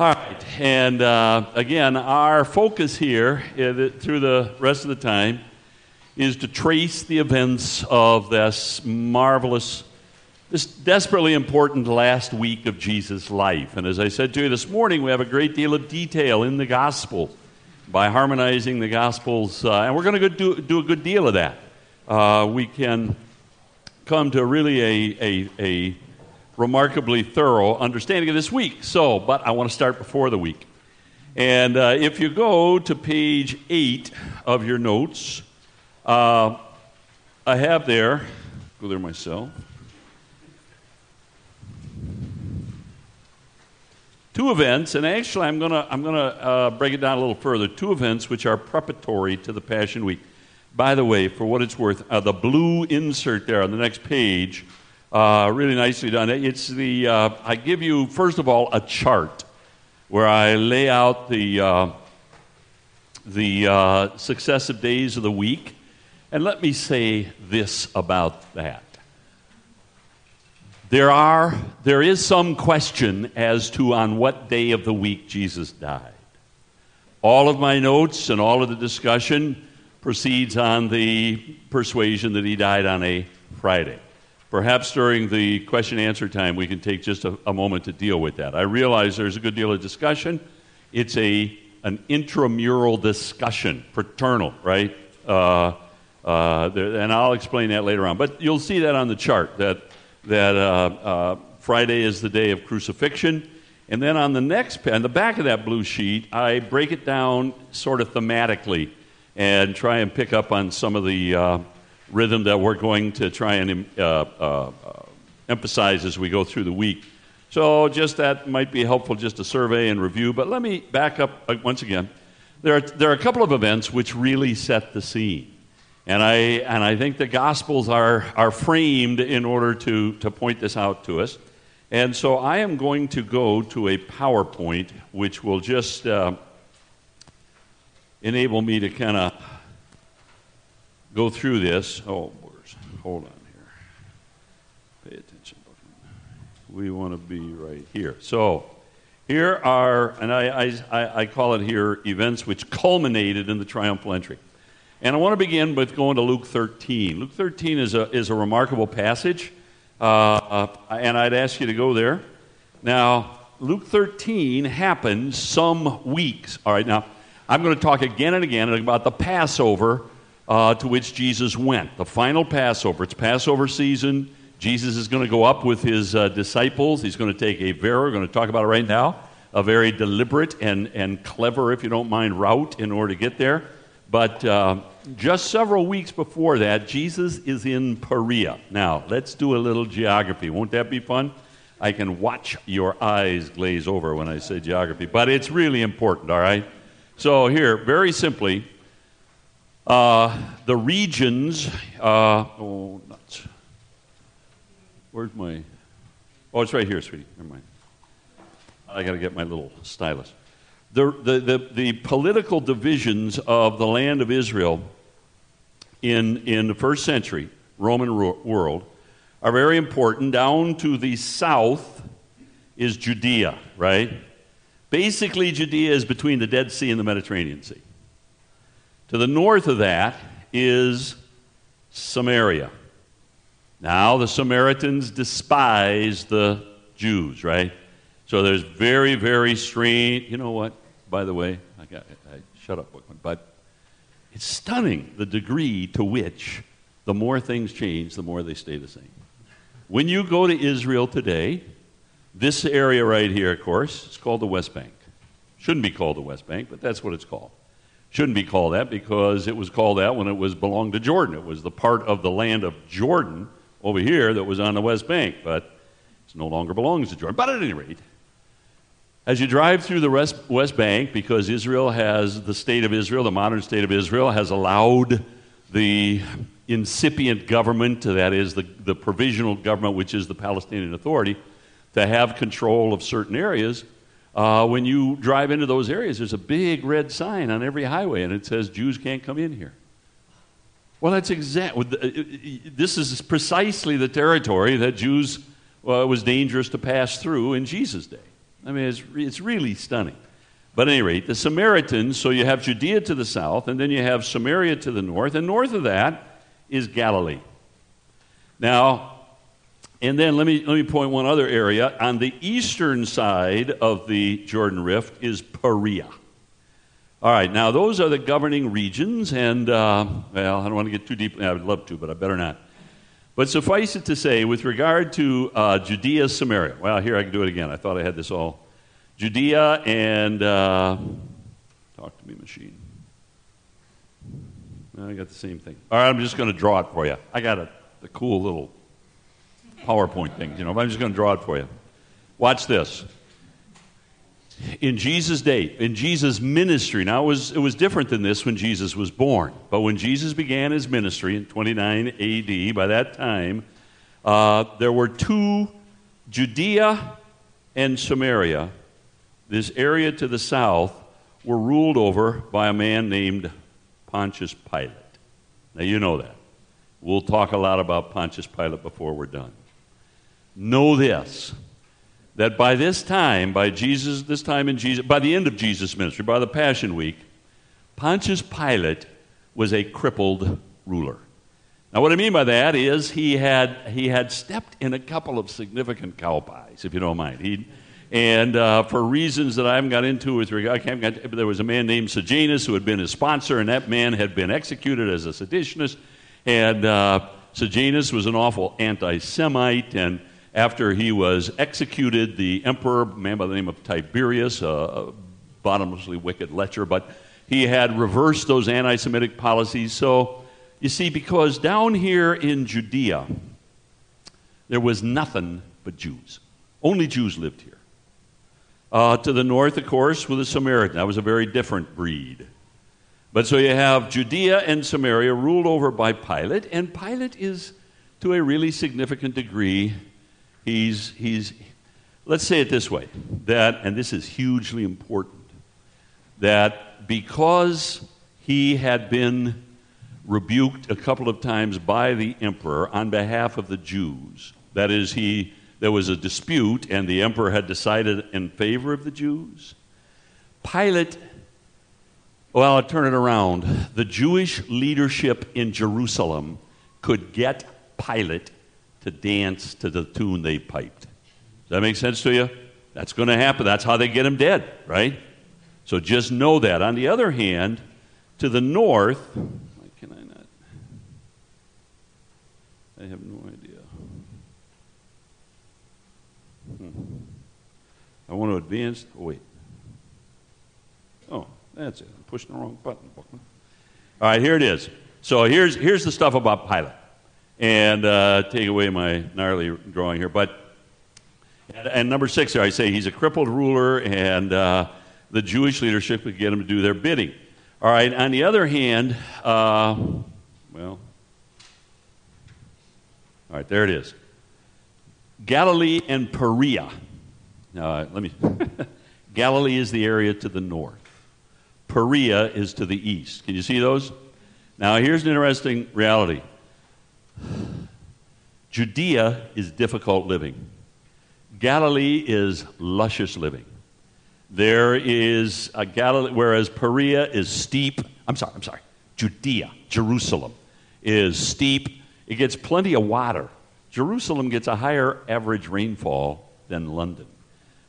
All right, and uh, again, our focus here uh, through the rest of the time is to trace the events of this marvelous, this desperately important last week of Jesus' life. And as I said to you this morning, we have a great deal of detail in the gospel by harmonizing the gospels, uh, and we're going to do, do a good deal of that. Uh, we can come to really a, a, a remarkably thorough understanding of this week. So, but I want to start before the week. And uh, if you go to page 8 of your notes, uh, I have there, go there myself, two events, and actually I'm going to I'm gonna, uh, break it down a little further. Two events which are preparatory to the Passion Week. By the way, for what it's worth, uh, the blue insert there on the next page uh, really nicely done. It's the, uh, I give you, first of all, a chart where I lay out the, uh, the uh, successive days of the week. And let me say this about that. There, are, there is some question as to on what day of the week Jesus died. All of my notes and all of the discussion proceeds on the persuasion that he died on a Friday. Perhaps during the question and answer time, we can take just a, a, moment to deal with that. I realize there's a good deal of discussion. It's a, an intramural discussion, fraternal, right? Uh, uh, there, and I'll explain that later on. But you'll see that on the chart that, that uh, uh Friday is the day of crucifixion. And then on the next, on the back of that blue sheet, I break it down sort of thematically and try and pick up on some of the uh, rhythm that we're going to try and uh, uh, emphasize as we go through the week. So, just that might be helpful just to survey and review. But let me back up uh, once again. There are, there are a couple of events which really set the scene. And I, and I think the Gospels are, are framed in order to, to point this out to us. And so I am going to go to a PowerPoint which will just uh, enable me to kind of go through this. Oh, hold on here. Pay attention. We want to be right here. So, here are, and I, I, I call it here events which culminated in the triumphal entry. And I want to begin with going to Luke 13. Luke 13 is a, is a remarkable passage, uh, and I'd ask you to go there. Now, Luke 13 happens some weeks. All right, now, I'm going to talk again and again about the Passover uh, to which Jesus went. The final Passover. It's Passover season. Jesus is going to go up with his uh, disciples. He's going to take a very, we're going to talk about it right now, a very deliberate and, and clever, if you don't mind, route in order to get there. But uh, just several weeks before that, Jesus is in Perea. Now, let's do a little geography. Won't that be fun? I can watch your eyes glaze over when I say geography, but it's really important, all right? So, here, very simply, uh, the regions, uh, oh, nuts. Where's my, oh, it's right here, sweetie. Never mind. I got to get my little stylus. The, the, the, the, political divisions of the land of Israel in, in the first century Roman world are very important. Down to the south is Judea, right? Basically, Judea is between the Dead Sea and the Mediterranean Sea. To the north of that is Samaria. Now, the Samaritans despise the Jews, right? So there's very, very strange. You know what? By the way, I got I, shut up. But it's stunning the degree to which the more things change, the more they stay the same. When you go to Israel today, this area right here, of course, it's called the West Bank. Shouldn't be called the West Bank, but that's what it's called. Shouldn't be called that because it was called that when it was belonged to Jordan. It was the part of the land of Jordan over here that was on the West Bank, but it no longer belongs to Jordan. But at any rate, as you drive through the West, Bank, because Israel has, the state of Israel, the modern state of Israel, has allowed the incipient government, that is, the, the provisional government, which is the Palestinian Authority, to have control of certain areas uh, when you drive into those areas, there's a big red sign on every highway, and it says Jews can't come in here. Well, that's exact. Uh, uh, this is precisely the territory that Jews uh, was dangerous to pass through in Jesus' day. I mean, it's, it's really stunning. But at any rate, the Samaritans, so you have Judea to the south, and then you have Samaria to the north, and north of that is Galilee. Now, and then let me, let me point one other area. On the eastern side of the Jordan Rift is Perea. All right, now those are the governing regions, and, uh, well, I don't want to get too deep. I would love to, but I better not. But suffice it to say, with regard to uh, Judea, Samaria, well, here I can do it again. I thought I had this all. Judea and, uh, talk to me, machine. I got the same thing. All right, I'm just going to draw it for you. I got a, a cool little PowerPoint thing, you know, I'm just going to draw it for you. Watch this in Jesus' day, in Jesus' ministry. Now, it was, it was different than this when Jesus was born. But when Jesus began his ministry in 29 AD, by that time, uh, there were two Judea and Samaria, this area to the south, were ruled over by a man named Pontius Pilate. Now, you know that. We'll talk a lot about Pontius Pilate before we're done. Know this that by this time, by Jesus, this time in Jesus, by the end of Jesus' ministry, by the Passion Week, Pontius Pilate was a crippled ruler. Now, what I mean by that is he had, he had stepped in a couple of significant cow pies, if you don't mind. He, and uh, for reasons that I haven't got into with regard, there was a man named Sejanus who had been his sponsor, and that man had been executed as a seditionist. And uh, Sejanus was an awful anti Semite, and after he was executed, the emperor, a man by the name of Tiberius, a bottomlessly wicked lecher, but he had reversed those anti Semitic policies. So, you see, because down here in Judea, there was nothing but Jews. Only Jews lived here. Uh, to the north, of course, were the Samaritans. That was a very different breed. But so you have Judea and Samaria ruled over by Pilate, and Pilate is, to a really significant degree, He's, he's, let's say it this way that, and this is hugely important, that because he had been rebuked a couple of times by the emperor on behalf of the Jews, that is, he, there was a dispute and the emperor had decided in favor of the Jews, Pilate, well, I'll turn it around. The Jewish leadership in Jerusalem could get Pilate to dance to the tune they piped. Does that make sense to you? That's going to happen. That's how they get them dead, right? So just know that. On the other hand, to the north, why can I not? I have no idea. Hmm. I want to advance. Oh, wait. Oh, that's it. I'm pushing the wrong button. All right, here it is. So here's, here's the stuff about Pilate and uh, take away my gnarly drawing here. But and, and number six here, I say he's a crippled ruler, and uh, the Jewish leadership would get him to do their bidding. All right. On the other hand, uh, well, all right, there it is. Galilee and Perea. Now, let me. Galilee is the area to the north. Perea is to the east. Can you see those? Now, here's an interesting reality. Judea is difficult living. Galilee is luscious living. There is a Galilee, whereas Perea is steep. I'm sorry, I'm sorry. Judea, Jerusalem, is steep. It gets plenty of water. Jerusalem gets a higher average rainfall than London.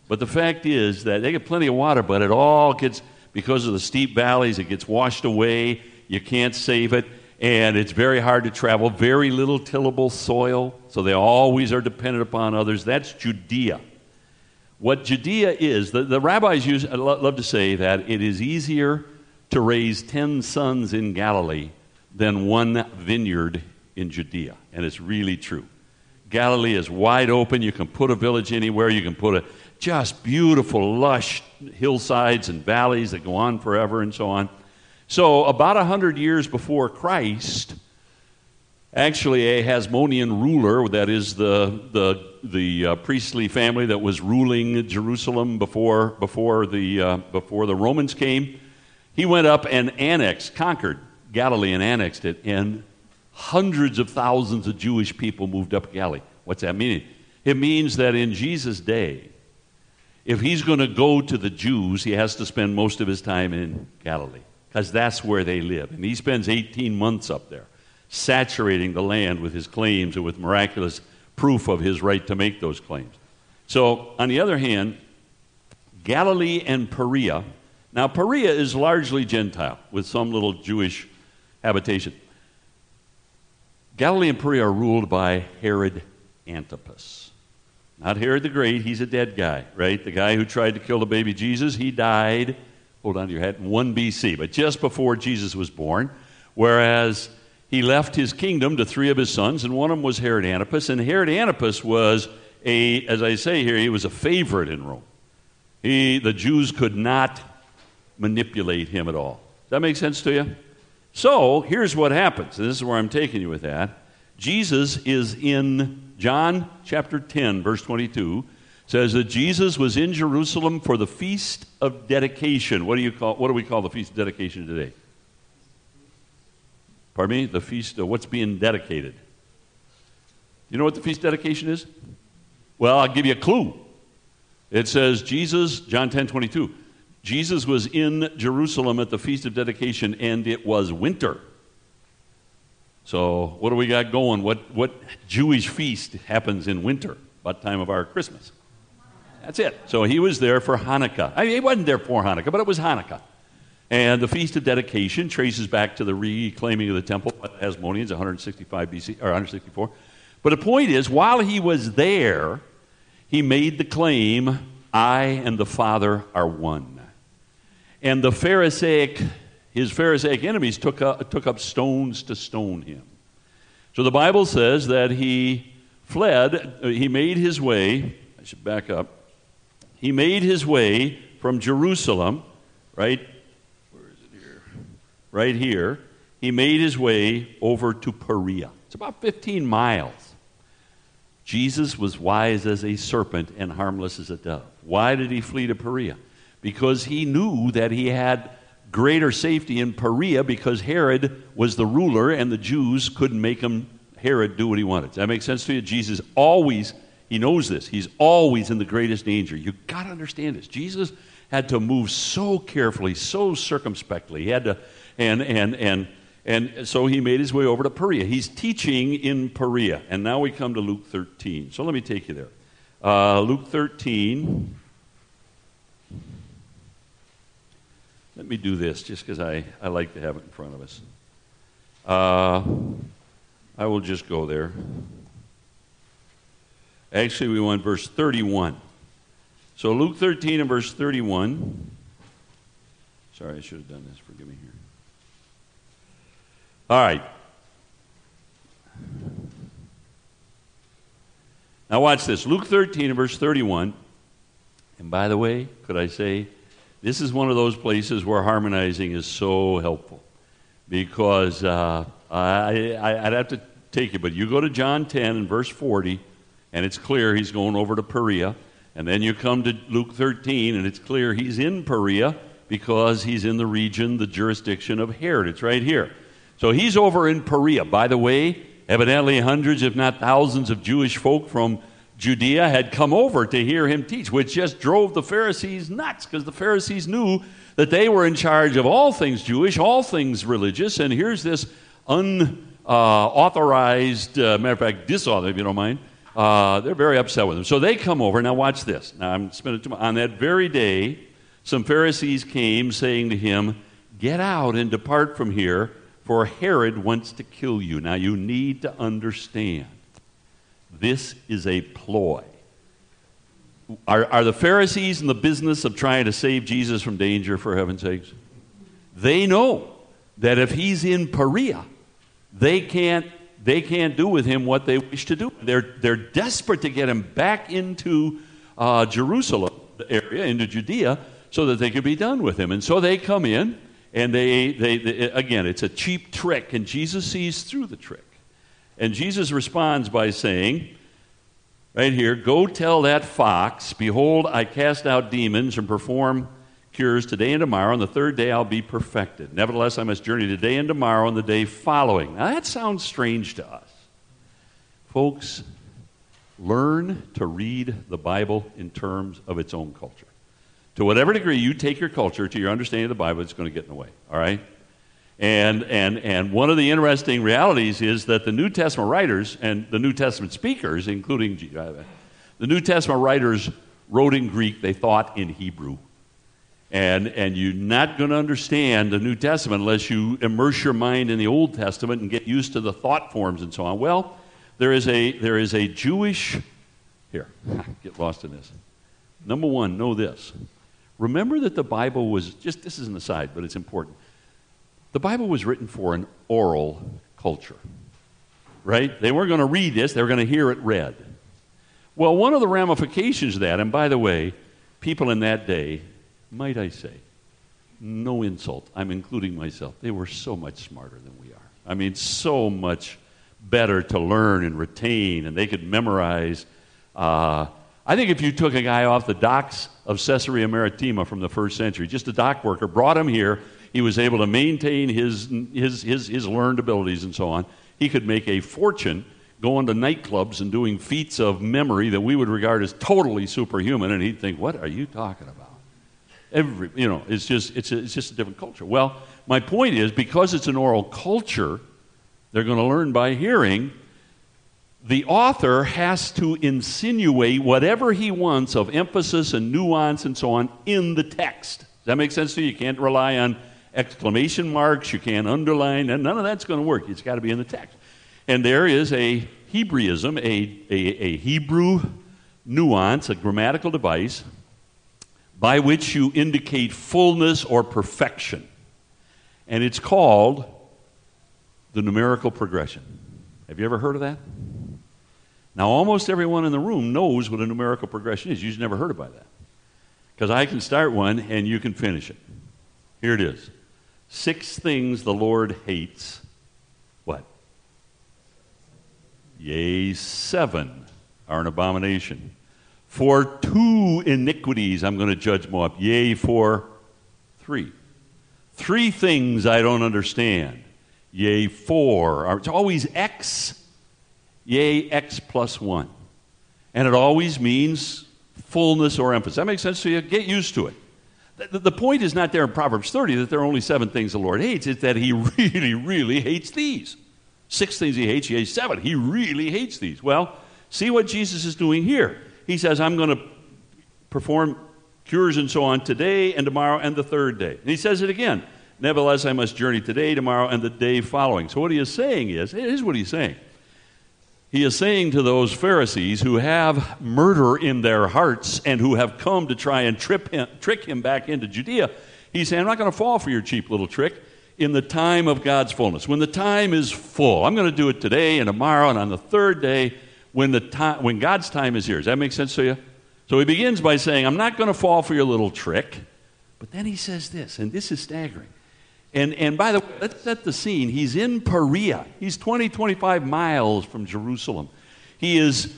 But the fact is that they get plenty of water, but it all gets, because of the steep valleys, it gets washed away. You can't save it and it's very hard to travel, very little tillable soil, so they always are dependent upon others. That's Judea. What Judea is, the, the rabbis use, love to say that it is easier to raise 10 sons in Galilee than one vineyard in Judea. And it's really true. Galilee is wide open. You can put a village anywhere. You can put a just beautiful, lush hillsides and valleys that go on forever and so on. So, about a hundred years before Christ, actually a Hasmonean ruler, that is the, the, the uh, priestly family that was ruling Jerusalem before, before, the, uh, before the Romans came, he went up and annexed, conquered Galilee and annexed it, and hundreds of thousands of Jewish people moved up Galilee. What's that mean? It means that in Jesus' day, if he's going to go to the Jews, he has to spend most of his time in Galilee because that's where they live. And he spends 18 months up there, saturating the land with his claims and with miraculous proof of his right to make those claims. So, on the other hand, Galilee and Perea. Now, Perea is largely Gentile with some little Jewish habitation. Galilee and Perea are ruled by Herod Antipas. Not Herod the Great, he's a dead guy, right? The guy who tried to kill the baby Jesus, he died, hold on to your hat, in 1 BC, but just before Jesus was born. Whereas he left his kingdom to three of his sons, and one of them was Herod Antipas. And Herod Antipas was a, as I say here, he was a favorite in Rome. He, the Jews could not manipulate him at all. Does that make sense to you? So here's what happens, and this is where I'm taking you with that. Jesus is in John chapter 10, verse 22, says that Jesus was in Jerusalem for the feast of dedication. What do you call what do we call the feast of dedication today? Pardon me? The feast of what's being dedicated. You know what the feast of dedication is? Well, I'll give you a clue. It says Jesus, John 10 22, Jesus was in Jerusalem at the Feast of Dedication, and it was winter. So, what do we got going? What, what Jewish feast happens in winter, about time of our Christmas? That's it. So, he was there for Hanukkah. I mean, he wasn't there for Hanukkah, but it was Hanukkah. And the Feast of Dedication traces back to the reclaiming of the temple by the Hasmoneans, 165 BC, or 164. But the point is, while he was there, he made the claim, I and the Father are one. And the Pharisaic, his Pharisaic enemies took up, took up stones to stone him. So the Bible says that he fled, he made his way, I should back up, he made his way from Jerusalem, right? Where is it here? Right here. He made his way over to Perea. It's about 15 miles. Jesus was wise as a serpent and harmless as a dove. Why did he flee to Perea? because he knew that he had greater safety in Perea because Herod was the ruler and the Jews couldn't make him, Herod, do what he wanted. Does that make sense to you? Jesus always, he knows this, he's always in the greatest danger. You've got to understand this. Jesus had to move so carefully, so circumspectly. He had to, and, and, and, and so he made his way over to Perea. He's teaching in Perea. And now we come to Luke 13. So let me take you there. Uh, Luke 13. Let me do this just because I, I like to have it in front of us. Uh, I will just go there. Actually, we want verse 31. So, Luke 13 and verse 31. Sorry, I should have done this. Forgive me here. All right. Now, watch this. Luke 13 and verse 31. And by the way, could I say, this is one of those places where harmonizing is so helpful because uh, I, I, would have to take you, but you go to John 10 and verse 40, and it's clear he's going over to Perea. And then you come to Luke 13, and it's clear he's in Perea because he's in the region, the jurisdiction of Herod. It's right here. So he's over in Perea. By the way, evidently hundreds, if not thousands, of Jewish folk from Judea had come over to hear him teach, which just drove the Pharisees nuts because the Pharisees knew that they were in charge of all things Jewish, all things religious, and here's this unauthorized, uh, uh, matter of fact, disorder, if you don't mind. Uh, they're very upset with him. So they come over. Now, watch this. Now, I'm spending too much. On that very day, some Pharisees came saying to him, Get out and depart from here, for Herod wants to kill you. Now, you need to understand this is a ploy. Are, are the Pharisees in the business of trying to save Jesus from danger, for heaven's sakes? They know that if he's in Perea, they can't, they can't do with him what they wish to do. They're, they're desperate to get him back into uh, Jerusalem area, into Judea, so that they could be done with him. And so they come in, and they, they, they again, it's a cheap trick, and Jesus sees through the trick. And Jesus responds by saying, right here, go tell that fox, behold, I cast out demons and perform today and tomorrow, and the third day I'll be perfected. Nevertheless, I must journey today and tomorrow and the day following. Now, that sounds strange to us. Folks, learn to read the Bible in terms of its own culture. To whatever degree you take your culture to your understanding of the Bible, it's going to get in the way. All right? And, and, and one of the interesting realities is that the New Testament writers and the New Testament speakers, including uh, the New Testament writers, wrote in Greek, they thought in Hebrew. And, and you're not going to understand the New Testament unless you immerse your mind in the Old Testament and get used to the thought forms and so on. Well, there is a, there is a Jewish, here, get lost in this. Number one, know this. Remember that the Bible was, just this is an aside, but it's important. The Bible was written for an oral culture, right? They weren't going to read this, they were going to hear it read. Well, one of the ramifications of that, and by the way, people in that day might I say, no insult, I'm including myself, they were so much smarter than we are. I mean, so much better to learn and retain, and they could memorize. Uh, I think if you took a guy off the docks of Caesarea Maritima from the first century, just a dock worker, brought him here, he was able to maintain his, his, his, his learned abilities and so on. He could make a fortune going to nightclubs and doing feats of memory that we would regard as totally superhuman, and he'd think, What are you talking about? Every, you know, it's just, it's, a, it's just a different culture. Well, my point is because it's an oral culture, they're going to learn by hearing. The author has to insinuate whatever he wants of emphasis and nuance and so on in the text. Does that make sense to you? You can't rely on exclamation marks, you can't underline, and none of that's going to work. It's got to be in the text. And there is a Hebraism, a, a, a Hebrew nuance, a grammatical device by which you indicate fullness or perfection. And it's called the numerical progression. Have you ever heard of that? Now, almost everyone in the room knows what a numerical progression is. You've never heard about that. Because I can start one and you can finish it. Here it is Six things the Lord hates. What? Yea, seven are an abomination. For two iniquities I'm going to judge Moab. Yea, for three. Three things I don't understand. Yea, four. It's always X. Yea, X plus one. And it always means fullness or emphasis. That makes sense to you? Get used to it. The, the point is not there in Proverbs 30 that there are only seven things the Lord hates. It's that he really, really hates these. Six things he hates, yea, seven. He really hates these. Well, see what Jesus is doing here he says, I'm going to perform cures and so on today and tomorrow and the third day. And he says it again. Nevertheless, I must journey today, tomorrow, and the day following. So, what he is saying is, here's what he's saying. He is saying to those Pharisees who have murder in their hearts and who have come to try and trip him, trick him back into Judea, he's saying, I'm not going to fall for your cheap little trick in the time of God's fullness. When the time is full, I'm going to do it today and tomorrow, and on the third day, when, the time, when God's time is here. Does that make sense to you? So he begins by saying, I'm not going to fall for your little trick. But then he says this, and this is staggering. And, and by the way, let's set the scene. He's in Perea. He's 20, 25 miles from Jerusalem. He is,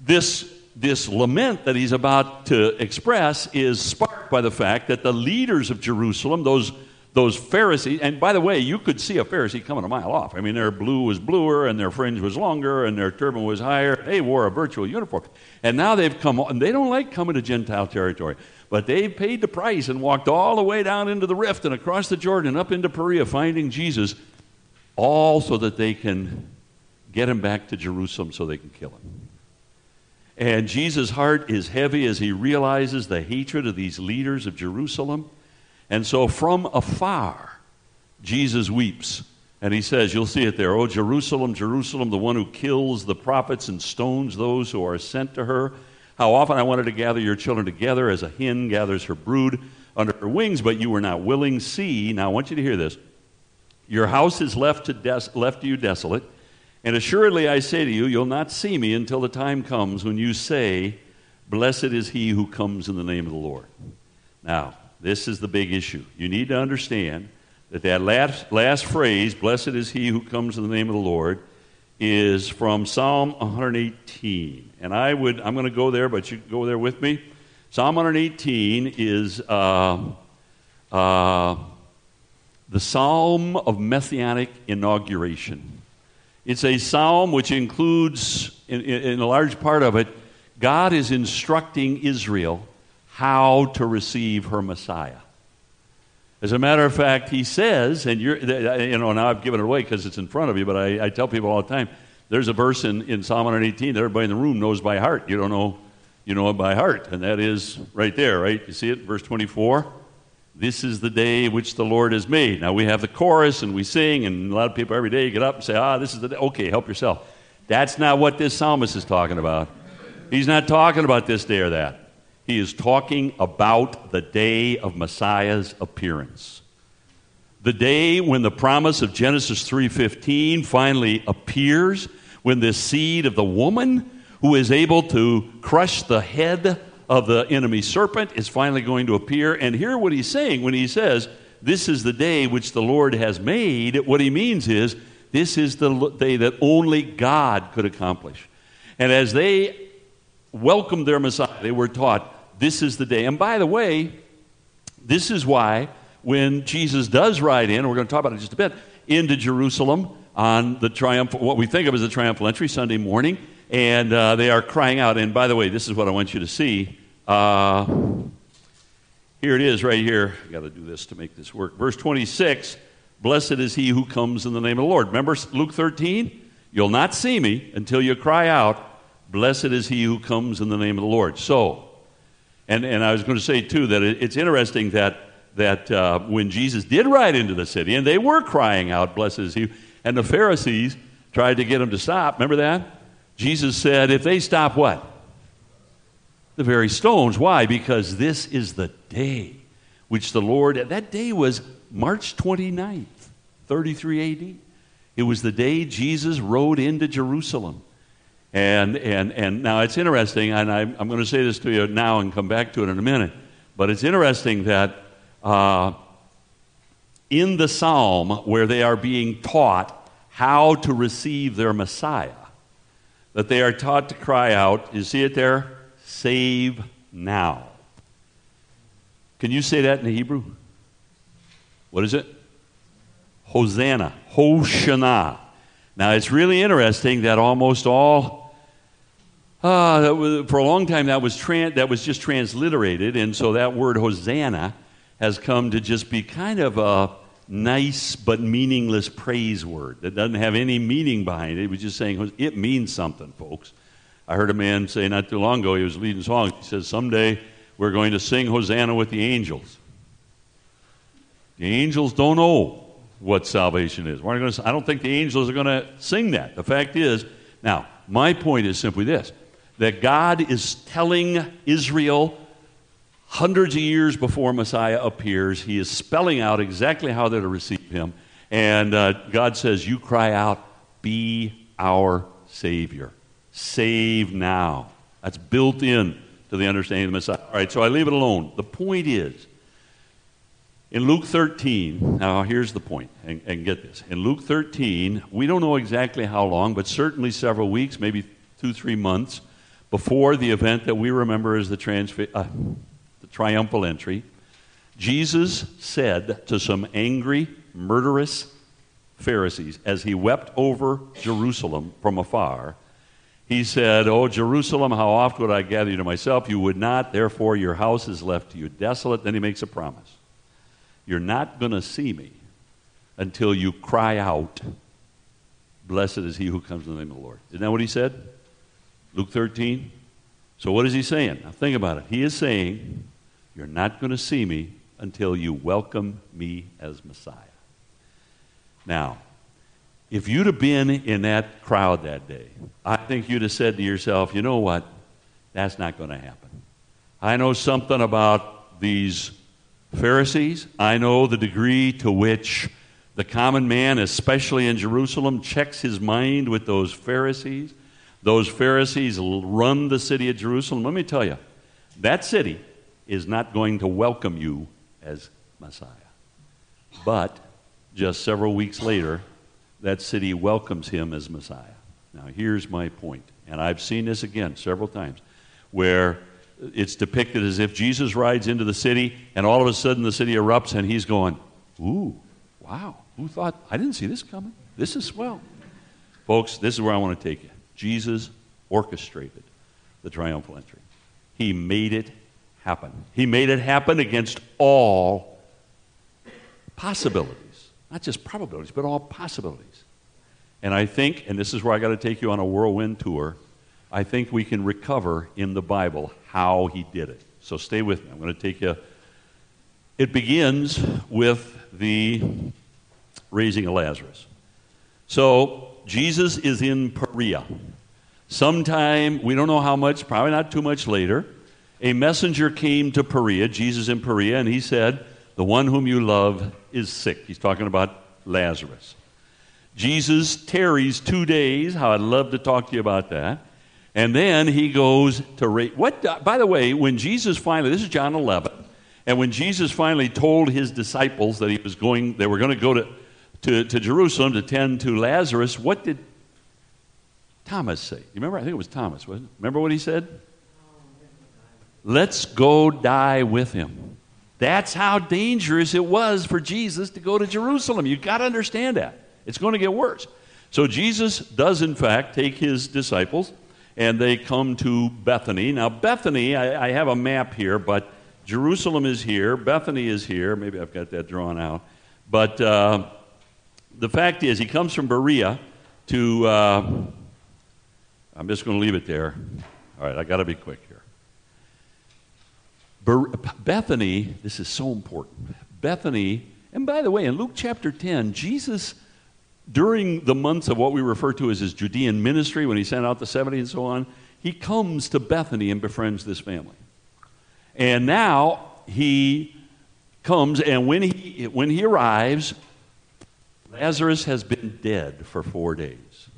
this, this lament that he's about to express is sparked by the fact that the leaders of Jerusalem, those those Pharisees, and by the way, you could see a Pharisee coming a mile off. I mean, their blue was bluer, and their fringe was longer, and their turban was higher. They wore a virtual uniform. And now they've come, and they don't like coming to Gentile territory, but they've paid the price and walked all the way down into the rift and across the Jordan, up into Perea, finding Jesus, all so that they can get him back to Jerusalem so they can kill him. And Jesus' heart is heavy as he realizes the hatred of these leaders of Jerusalem. And so from afar, Jesus weeps. And he says, You'll see it there. Oh, Jerusalem, Jerusalem, the one who kills the prophets and stones those who are sent to her. How often I wanted to gather your children together as a hen gathers her brood under her wings, but you were not willing. See, now I want you to hear this. Your house is left to, des- left to you desolate. And assuredly I say to you, you'll not see me until the time comes when you say, Blessed is he who comes in the name of the Lord. Now, this is the big issue. You need to understand that that last, last phrase, blessed is he who comes in the name of the Lord, is from Psalm 118. And I would, I'm going to go there, but you go there with me. Psalm 118 is uh, uh, the psalm of messianic inauguration. It's a psalm which includes, in, in, a large part of it, God is instructing Israel how to receive her Messiah. As a matter of fact, he says, and you know, now I've given it away because it's in front of you, but I, I, tell people all the time, there's a verse in, in Psalm 118 that everybody in the room knows by heart. You don't know, you know it by heart, and that is right there, right? You see it, verse 24. This is the day which the Lord has made. Now we have the chorus and we sing, and a lot of people every day get up and say, Ah, this is the day. Okay, help yourself. That's not what this psalmist is talking about. He's not talking about this day or that. He is talking about the day of Messiah's appearance. The day when the promise of Genesis 3:15 finally appears, when the seed of the woman who is able to crush the head of the enemy serpent is finally going to appear. And hear what he's saying when he says, This is the day which the Lord has made. What he means is, this is the day that only God could accomplish. And as they welcomed their Messiah, they were taught, this is the day. And by the way, this is why when Jesus does ride in, we're going to talk about it just a bit, into Jerusalem on the triumphal, what we think of as the triumphal entry Sunday morning, and uh, they are crying out. And by the way, this is what I want you to see. Uh, here it is, right here. I got to do this to make this work. Verse 26 Blessed is he who comes in the name of the Lord. Remember Luke 13? You'll not see me until you cry out, Blessed is he who comes in the name of the Lord. So, and, and I was going to say, too, that it, it's interesting that, that uh, when Jesus did ride into the city, and they were crying out, Blessed is he, and the Pharisees tried to get him to stop. Remember that? Jesus said, If they stop what? The very stones. Why? Because this is the day which the Lord, that day was March 29th, 33 AD. It was the day Jesus rode into Jerusalem. And, and, and now it's interesting, and I, am going to say this to you now and come back to it in a minute, but it's interesting that uh, in the psalm where they are being taught how to receive their Messiah, that they are taught to cry out, you see it there? Save now. Can you say that in Hebrew? What is it? Hosanna. Hoshana. Now, it's really interesting that almost all, uh, was, for a long time, that was, tran- that was just transliterated, and so that word Hosanna has come to just be kind of a nice but meaningless praise word that doesn't have any meaning behind it. It was just saying, it means something, folks. I heard a man say not too long ago, he was leading songs, he says, Someday we're going to sing Hosanna with the angels. The angels don't know what salvation is. We're to, I don't think the angels are going to sing that. The fact is, now, my point is simply this that God is telling Israel hundreds of years before Messiah appears, He is spelling out exactly how they're to receive Him. And uh, God says, You cry out, Be our Savior. Save now. That's built in to the understanding of the Messiah. All right, so I leave it alone. The point is, in Luke 13, now here's the point, and, and, get this. In Luke 13, we don't know exactly how long, but certainly several weeks, maybe two, three months before the event that we remember as the, transfi- uh, the triumphal entry, Jesus said to some angry, murderous Pharisees as he wept over Jerusalem from afar, he said, Oh, Jerusalem, how oft would I gather you to myself? You would not, therefore your house is left to you desolate. Then he makes a promise. You're not going to see me until you cry out, Blessed is he who comes in the name of the Lord. Isn't that what he said? Luke 13. So, what is he saying? Now, think about it. He is saying, You're not going to see me until you welcome me as Messiah. Now, if you'd have been in that crowd that day, I think you'd have said to yourself, You know what? That's not going to happen. I know something about these Pharisees, I know the degree to which the common man, especially in Jerusalem, checks his mind with those Pharisees. Those Pharisees run the city of Jerusalem. Let me tell you, that city is not going to welcome you as Messiah. But just several weeks later, that city welcomes him as Messiah. Now, here's my point, and I've seen this again several times, where it's depicted as if Jesus rides into the city and all of a sudden the city erupts and he's going, Ooh, wow, who thought? I didn't see this coming. This is swell. Folks, this is where I want to take you. Jesus orchestrated the triumphal entry. He made it happen. He made it happen against all possibilities. Not just probabilities, but all possibilities. And I think, and this is where I got to take you on a whirlwind tour, I think we can recover in the Bible how he did it. So stay with me. I'm going to take you. It begins with the raising of Lazarus. So Jesus is in Perea. Sometime, we don't know how much, probably not too much later, a messenger came to Perea, Jesus in Perea, and he said, The one whom you love is sick. He's talking about Lazarus. Jesus tarries two days. How I'd love to talk to you about that. And then he goes to what? By the way, when Jesus finally, this is John 11, and when Jesus finally told his disciples that he was going, they were going to go to, to, to Jerusalem to tend to Lazarus, what did Thomas say? You remember? I think it was Thomas, wasn't it? Remember what he said? Let's go die with him. That's how dangerous it was for Jesus to go to Jerusalem. You've got to understand that. It's going to get worse. So Jesus does, in fact, take his disciples and they come to Bethany. Now, Bethany, I, I have a map here, but Jerusalem is here, Bethany is here. Maybe I've got that drawn out. But uh, the fact is, he comes from Perea to. Uh, I'm just going to leave it there. All right, I got to be quick here. Bethany, this is so important. Bethany, and by the way, in Luke chapter 10, Jesus, during the months of what we refer to as his Judean ministry, when he sent out the 70 and so on, he comes to Bethany and befriends this family. And now he comes, and when he, when he arrives, Lazarus has been dead for four days.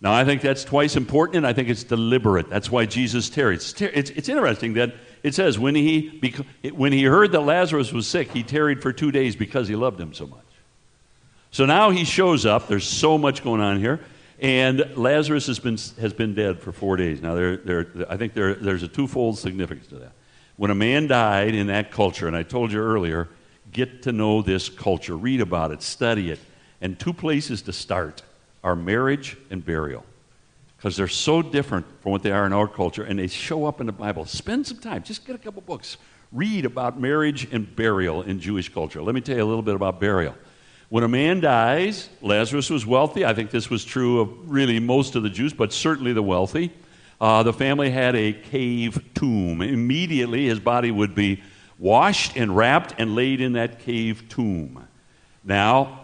Now, I think that's twice important, and I think it's deliberate. That's why Jesus tarried. It's, it's, it's interesting that it says when he, when he heard that Lazarus was sick, he tarried for two days because he loved him so much. So now he shows up. There's so much going on here. And Lazarus has been, has been dead for four days. Now, there, there, I think there, there's a twofold significance to that. When a man died in that culture, and I told you earlier, get to know this culture, read about it, study it. And two places to start are marriage and burial because they're so different from what they are in our culture and they show up in the Bible. Spend some time, just get a couple books, read about marriage and burial in Jewish culture. Let me tell you a little bit about burial. When a man dies, Lazarus was wealthy. I think this was true of really most of the Jews, but certainly the wealthy. Uh, the family had a cave tomb. Immediately, his body would be washed and wrapped and laid in that cave tomb. Now,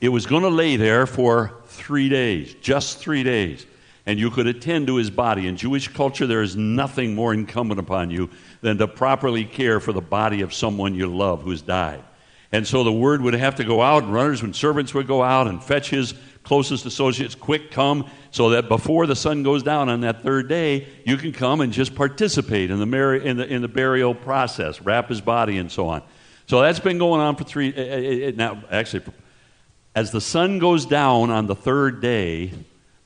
it was going to lay there for three days, just three days. And you could attend to his body. In Jewish culture, there is nothing more incumbent upon you than to properly care for the body of someone you love who's died. And so the word would have to go out, and runners and servants would go out and fetch his closest associates, quick come, so that before the sun goes down on that third day, you can come and just participate in the, mar- in the, in the burial process, wrap his body, and so on. So that's been going on for three, uh, uh, now actually as the sun goes down on the third day,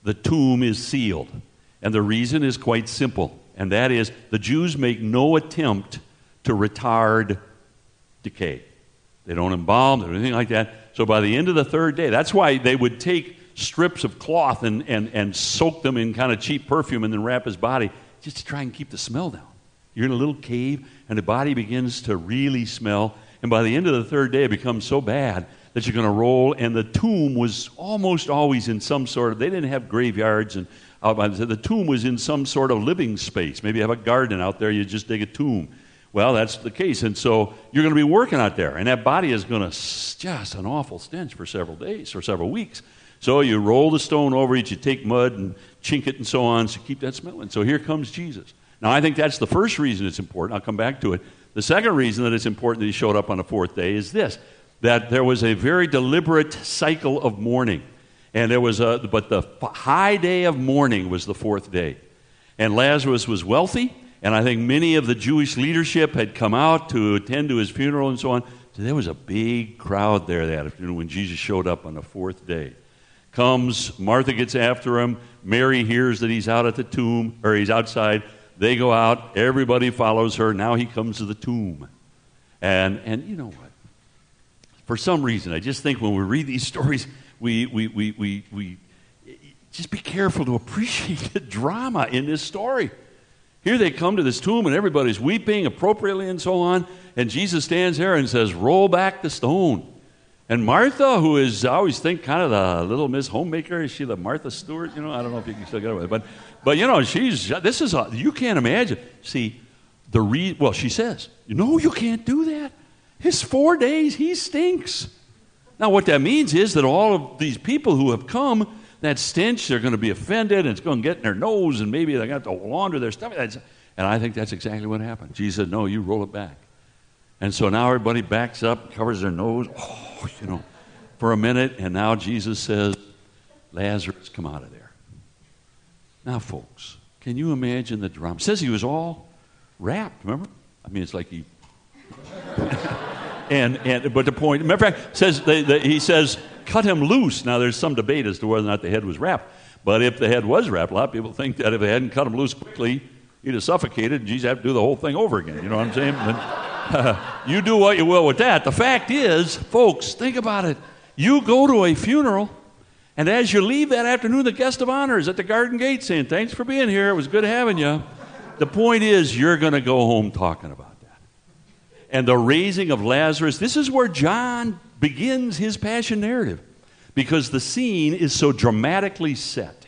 the tomb is sealed. And the reason is quite simple, and that is the Jews make no attempt to retard decay. They don't embalm or anything like that. So by the end of the third day, that's why they would take strips of cloth and, and, and soak them in kind of cheap perfume and then wrap his body just to try and keep the smell down. You're in a little cave, and the body begins to really smell. And by the end of the third day, it becomes so bad that you're going to roll. And the tomb was almost always in some sort of, they didn't have graveyards and the tomb was in some sort of living space. Maybe you have a garden out there, you just dig a tomb. Well, that's the case. And so you're going to be working out there, and that body is going to just an awful stench for several days or several weeks. So you roll the stone over it, you take mud and chink it and so on to keep that smelling. So here comes Jesus. Now, I think that's the first reason it's important. I'll come back to it. The second reason that it's important that he showed up on the fourth day is this that there was a very deliberate cycle of mourning. And there was a, but the high day of mourning was the fourth day. And Lazarus was wealthy, and I think many of the Jewish leadership had come out to attend to his funeral and so on. So there was a big crowd there that afternoon when Jesus showed up on the fourth day. Comes, Martha gets after him. Mary hears that he's out at the tomb, or he's outside. They go out. Everybody follows her. Now he comes to the tomb. And, and you know what? for some reason, I just think when we read these stories, we, we, we, we, we just be careful to appreciate the drama in this story. Here they come to this tomb and everybody's weeping appropriately and so on. And Jesus stands there and says, Roll back the stone. And Martha, who is, I always think, kind of the little Miss Homemaker, is she the Martha Stewart? You know, I don't know if you can still get away with it. But, but you know, she's, this is, a, you can't imagine. See, the re, well, she says, No, you can't do that. His four days, he stinks. Now, what that means is that all of these people who have come, that stench, they're going to be offended, and it's going to get in their nose, and maybe they're going to have to launder their stomach. And I think that's exactly what happened. Jesus said, No, you roll it back. And so now everybody backs up, covers their nose, oh, you know, for a minute, and now Jesus says, Lazarus, come out of there. Now, folks, can you imagine the drama? It says he was all wrapped, remember? I mean, it's like he. And, and, but the point, matter of fact, says they, they, he says, cut him loose. Now, there's some debate as to whether or not the head was wrapped. But if the head was wrapped, a lot of people think that if they hadn't cut him loose quickly, he'd have suffocated and Jesus had to do the whole thing over again. You know what I'm saying? And, you do what you will with that. The fact is, folks, think about it. You go to a funeral, and as you leave that afternoon, the guest of honor is at the garden gate saying, Thanks for being here. It was good having you. The point is, you're going to go home talking about that. And the raising of Lazarus, this is where John begins his passion narrative because the scene is so dramatically set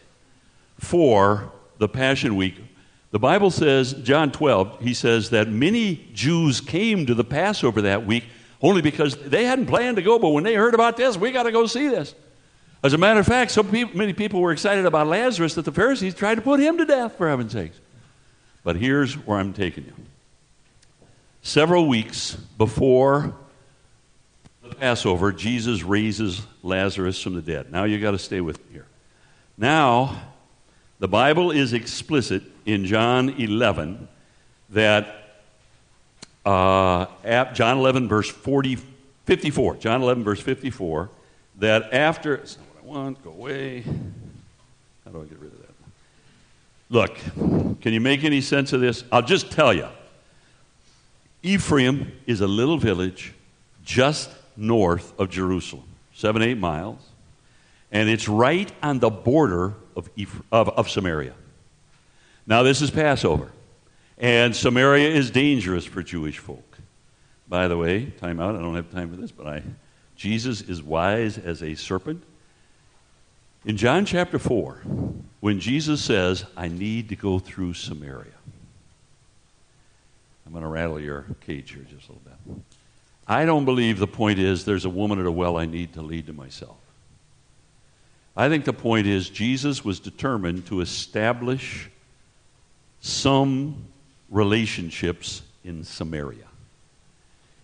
for the Passion Week. The Bible says, John 12, he says that many Jews came to the Passover that week only because they hadn't planned to go, but when they heard about this, we got to go see this. As a matter of fact, so people, many people were excited about Lazarus that the Pharisees tried to put him to death, for heaven's sakes. But here's where I'm taking you. Several weeks before the Passover, Jesus raises Lazarus from the dead. Now you got to stay with me here. Now, the Bible is explicit in John 11 that uh, John 11 verse 40, 54. John 11 verse 54 that after it's not what I want. Go away. How do I get rid of that? Look, can you make any sense of this? I'll just tell you. Ephraim is a little village just north of Jerusalem, seven, eight miles, and it's right on the border of, of, of Samaria. Now, this is Passover, and Samaria is dangerous for Jewish folk. By the way, time out, I don't have time for this, but I, Jesus is wise as a serpent. In John chapter 4, when Jesus says, I need to go through Samaria, I'm going to rattle your cage here just a little bit. I don't believe the point is there's a woman at a well I need to lead to myself. I think the point is Jesus was determined to establish some relationships in Samaria.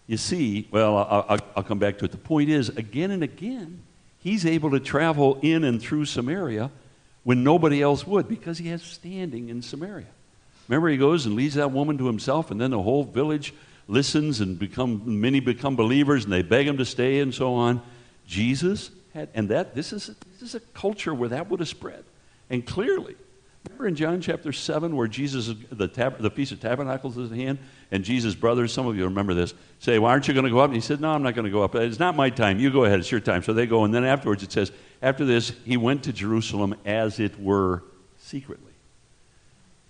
You see, well, I'll, I'll, come back to it. The point is, again and again, he's able to travel in and through Samaria when nobody else would because he has standing in Samaria. Remember, he goes and leads that woman to himself, and then the whole village listens and become many become believers and they beg him to stay and so on. Jesus had, and that this is this is a culture where that would have spread, and clearly. Remember in John chapter 7 where Jesus, the, tab, the Feast of Tabernacles is at hand, and Jesus' brothers, some of you remember this, say, Well, aren't you going to go up? And he said, No, I'm not going to go up. It's not my time. You go ahead. It's your time. So they go, and then afterwards it says, After this, he went to Jerusalem as it were secretly.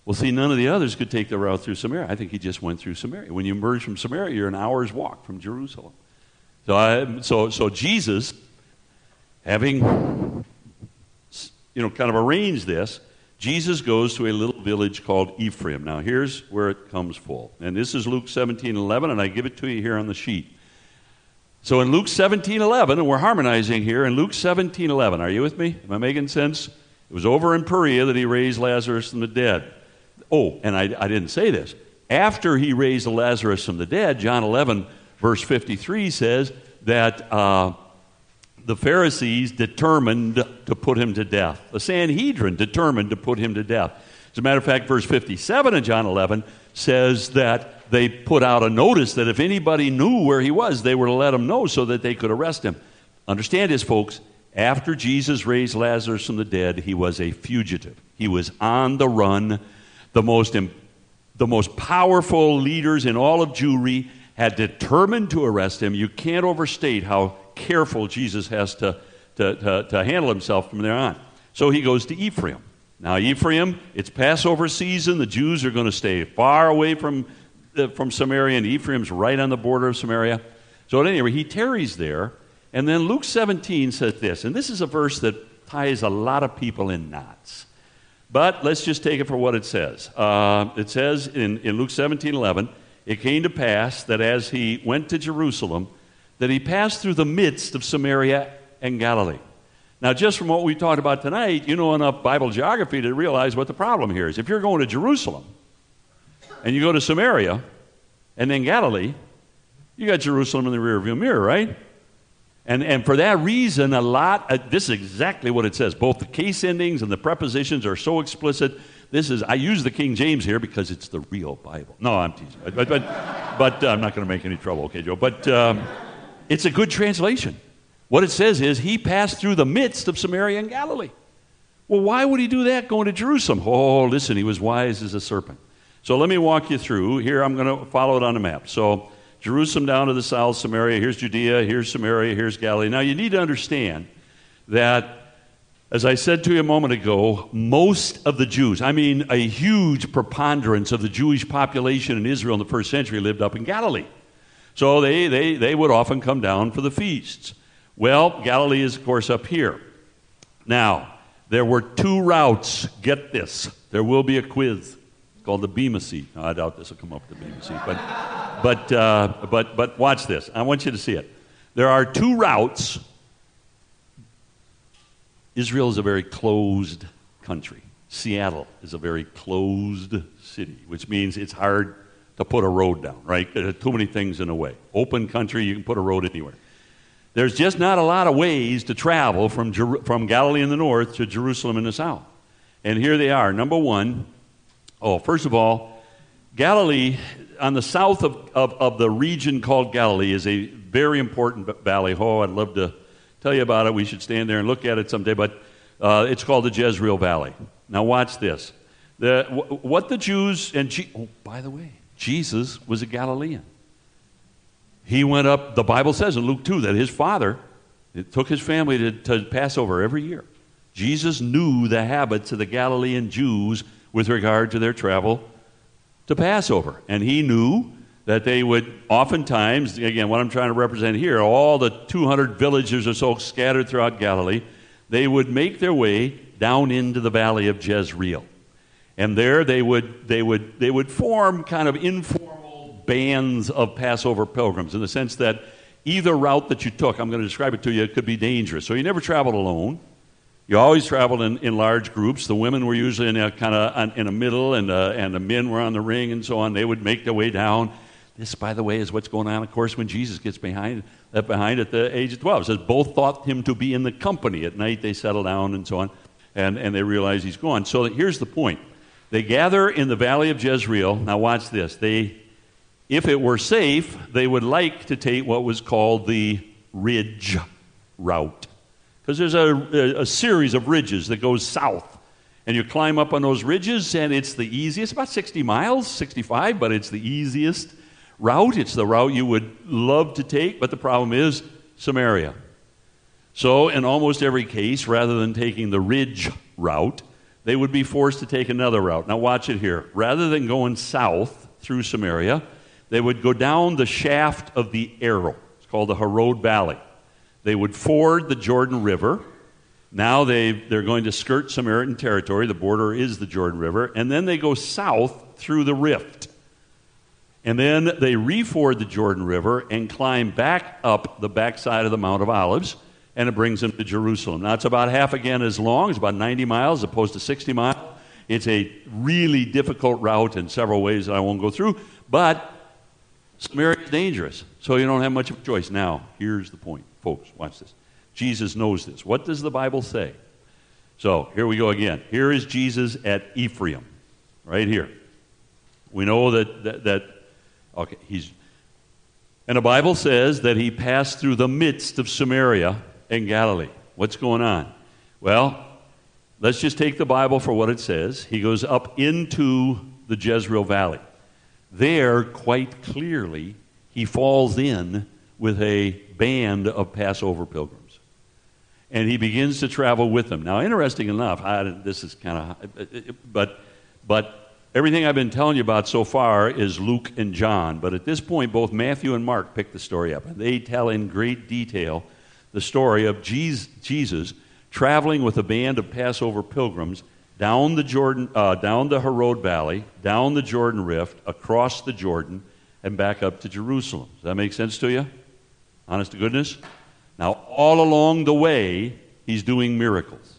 Well, see, none of the others could take the route through Samaria. I think he just went through Samaria. When you emerge from Samaria, you're an hour's walk from Jerusalem. So, I, so, so Jesus, having you know, kind of arranged this, Jesus goes to a little village called Ephraim. Now, here's where it comes full. And this is Luke 17 11, and I give it to you here on the sheet. So in Luke 17 11, and we're harmonizing here, in Luke 17 11, are you with me? Am I making sense? It was over in Perea that he raised Lazarus from the dead. Oh, and I, I didn't say this. After he raised Lazarus from the dead, John 11, verse 53 says that uh, the Pharisees determined to put him to death. The Sanhedrin determined to put him to death. As a matter of fact, verse 57 in John 11 says that they put out a notice that if anybody knew where he was, they were to let him know so that they could arrest him. Understand this, folks. After Jesus raised Lazarus from the dead, he was a fugitive. He was on the run the most, the most powerful leaders in all of Jewry had determined to arrest him. You can't overstate how careful Jesus has to, to, to, to handle himself from there on. So he goes to Ephraim. Now, Ephraim, it's Passover season. The Jews are going to stay far away from, uh, from Samaria, and Ephraim's right on the border of Samaria. So, at any rate, he tarries there. And then Luke 17 says this, and this is a verse that ties a lot of people in knots. But let's just take it for what it says. Uh, it says in, in Luke 17 11, it came to pass that as he went to Jerusalem, that he passed through the midst of Samaria and Galilee. Now, just from what we talked about tonight, you know enough Bible geography to realize what the problem here is. If you're going to Jerusalem and you go to Samaria and then Galilee, you got Jerusalem in the rearview mirror, right? And, and for that reason, a lot, uh, this is exactly what it says. Both the case endings and the prepositions are so explicit. This is, I use the King James here because it's the real Bible. No, I'm teasing. But, but, but, uh, I'm not going to make any trouble, okay, Joe? But um, it's a good translation. What it says is, he passed through the midst of Samaria and Galilee. Well, why would he do that going to Jerusalem? Oh, listen, he was wise as a serpent. So let me walk you through. Here, I'm going to follow it on the map. So Jerusalem down to the south, Samaria, here's Judea, here's Samaria, here's Galilee. Now you need to understand that, as I said to you a moment ago, most of the Jews, I mean a huge preponderance of the Jewish population in Israel in the first century lived up in Galilee. So they, they, they would often come down for the feasts. Well, Galilee is, of course, up here. Now, there were two routes. Get this. There will be a quiz called the Bema seat. I doubt this will come up the Bema seat, but, but, uh, but, but watch this. I want you to see it. There are two routes. Israel is a very closed country. Seattle is a very closed city, which means it's hard to put a road down, right? There are too many things in the way. Open country, you can put a road anywhere. There's just not a lot of ways to travel from, Jer- from Galilee in the north to Jerusalem in the south. And here they are. Number one, Oh, first of all, Galilee, on the south of, of, of, the region called Galilee, is a very important valley. Oh, I'd love to tell you about it. We should stand there and look at it someday, but uh, it's called the Jezreel Valley. Now, watch this. The, what the Jews, and Je- oh, by the way, Jesus was a Galilean. He went up, the Bible says in Luke 2 that his father took his family to, to Passover every year. Jesus knew the habits of the Galilean Jews with regard to their travel to Passover. And he knew that they would oftentimes, again, what I'm trying to represent here, all the 200 villages or so scattered throughout Galilee, they would make their way down into the valley of Jezreel. And there they would, they would, they would form kind of informal bands of Passover pilgrims in the sense that either route that you took, I'm going to describe it to you, it could be dangerous. So you never traveled alone. You always traveled in, in large groups. The women were usually in a kind of in the middle, and uh, and the men were on the ring and so on. They would make their way down. This, by the way, is what's going on, of course, when Jesus gets behind left behind at the age of twelve. It says both thought him to be in the company. At night they settle down and so on, and and they realize he's gone. So here's the point: they gather in the valley of Jezreel. Now watch this. They, if it were safe, they would like to take what was called the ridge route because there's a, a, series of ridges that goes south. And you climb up on those ridges, and it's the easiest, about 60 miles, 65, but it's the easiest route. It's the route you would love to take, but the problem is Samaria. So, in almost every case, rather than taking the ridge route, they would be forced to take another route. Now, watch it here. Rather than going south through Samaria, they would go down the shaft of the arrow. It's called the Harod Valley. They would ford the Jordan River. Now they, they're going to skirt Samaritan territory. The border is the Jordan River. And then they go south through the rift. And then they reford the Jordan River and climb back up the backside of the Mount of Olives, and it brings them to Jerusalem. Now, it's about half again as long. It's about 90 miles as opposed to 60 miles. It's a really difficult route in several ways that I won't go through, but Samaria is dangerous, so you don't have much of a choice. Now, here's the point. Folks, watch this. Jesus knows this. What does the Bible say? So here we go again. Here is Jesus at Ephraim, right here. We know that, that, that okay, he's, and the Bible says that he passed through the midst of Samaria and Galilee. What's going on? Well, let's just take the Bible for what it says. He goes up into the Jezreel Valley. There, quite clearly, he falls in with a band of Passover pilgrims. and he begins to travel with them. Now, interesting enough, I, this is kind of, but, but everything I've been telling you about so far is Luke and John. But at this point, both Matthew and Mark pick the story up, and they tell in great detail the story of Jesus traveling with a band of Passover pilgrims down the Jordan, uh, down the Harod Valley, down the Jordan Rift, across the Jordan, and back up to Jerusalem. Does that make sense to you? Honest to goodness? Now, all along the way, he's doing miracles.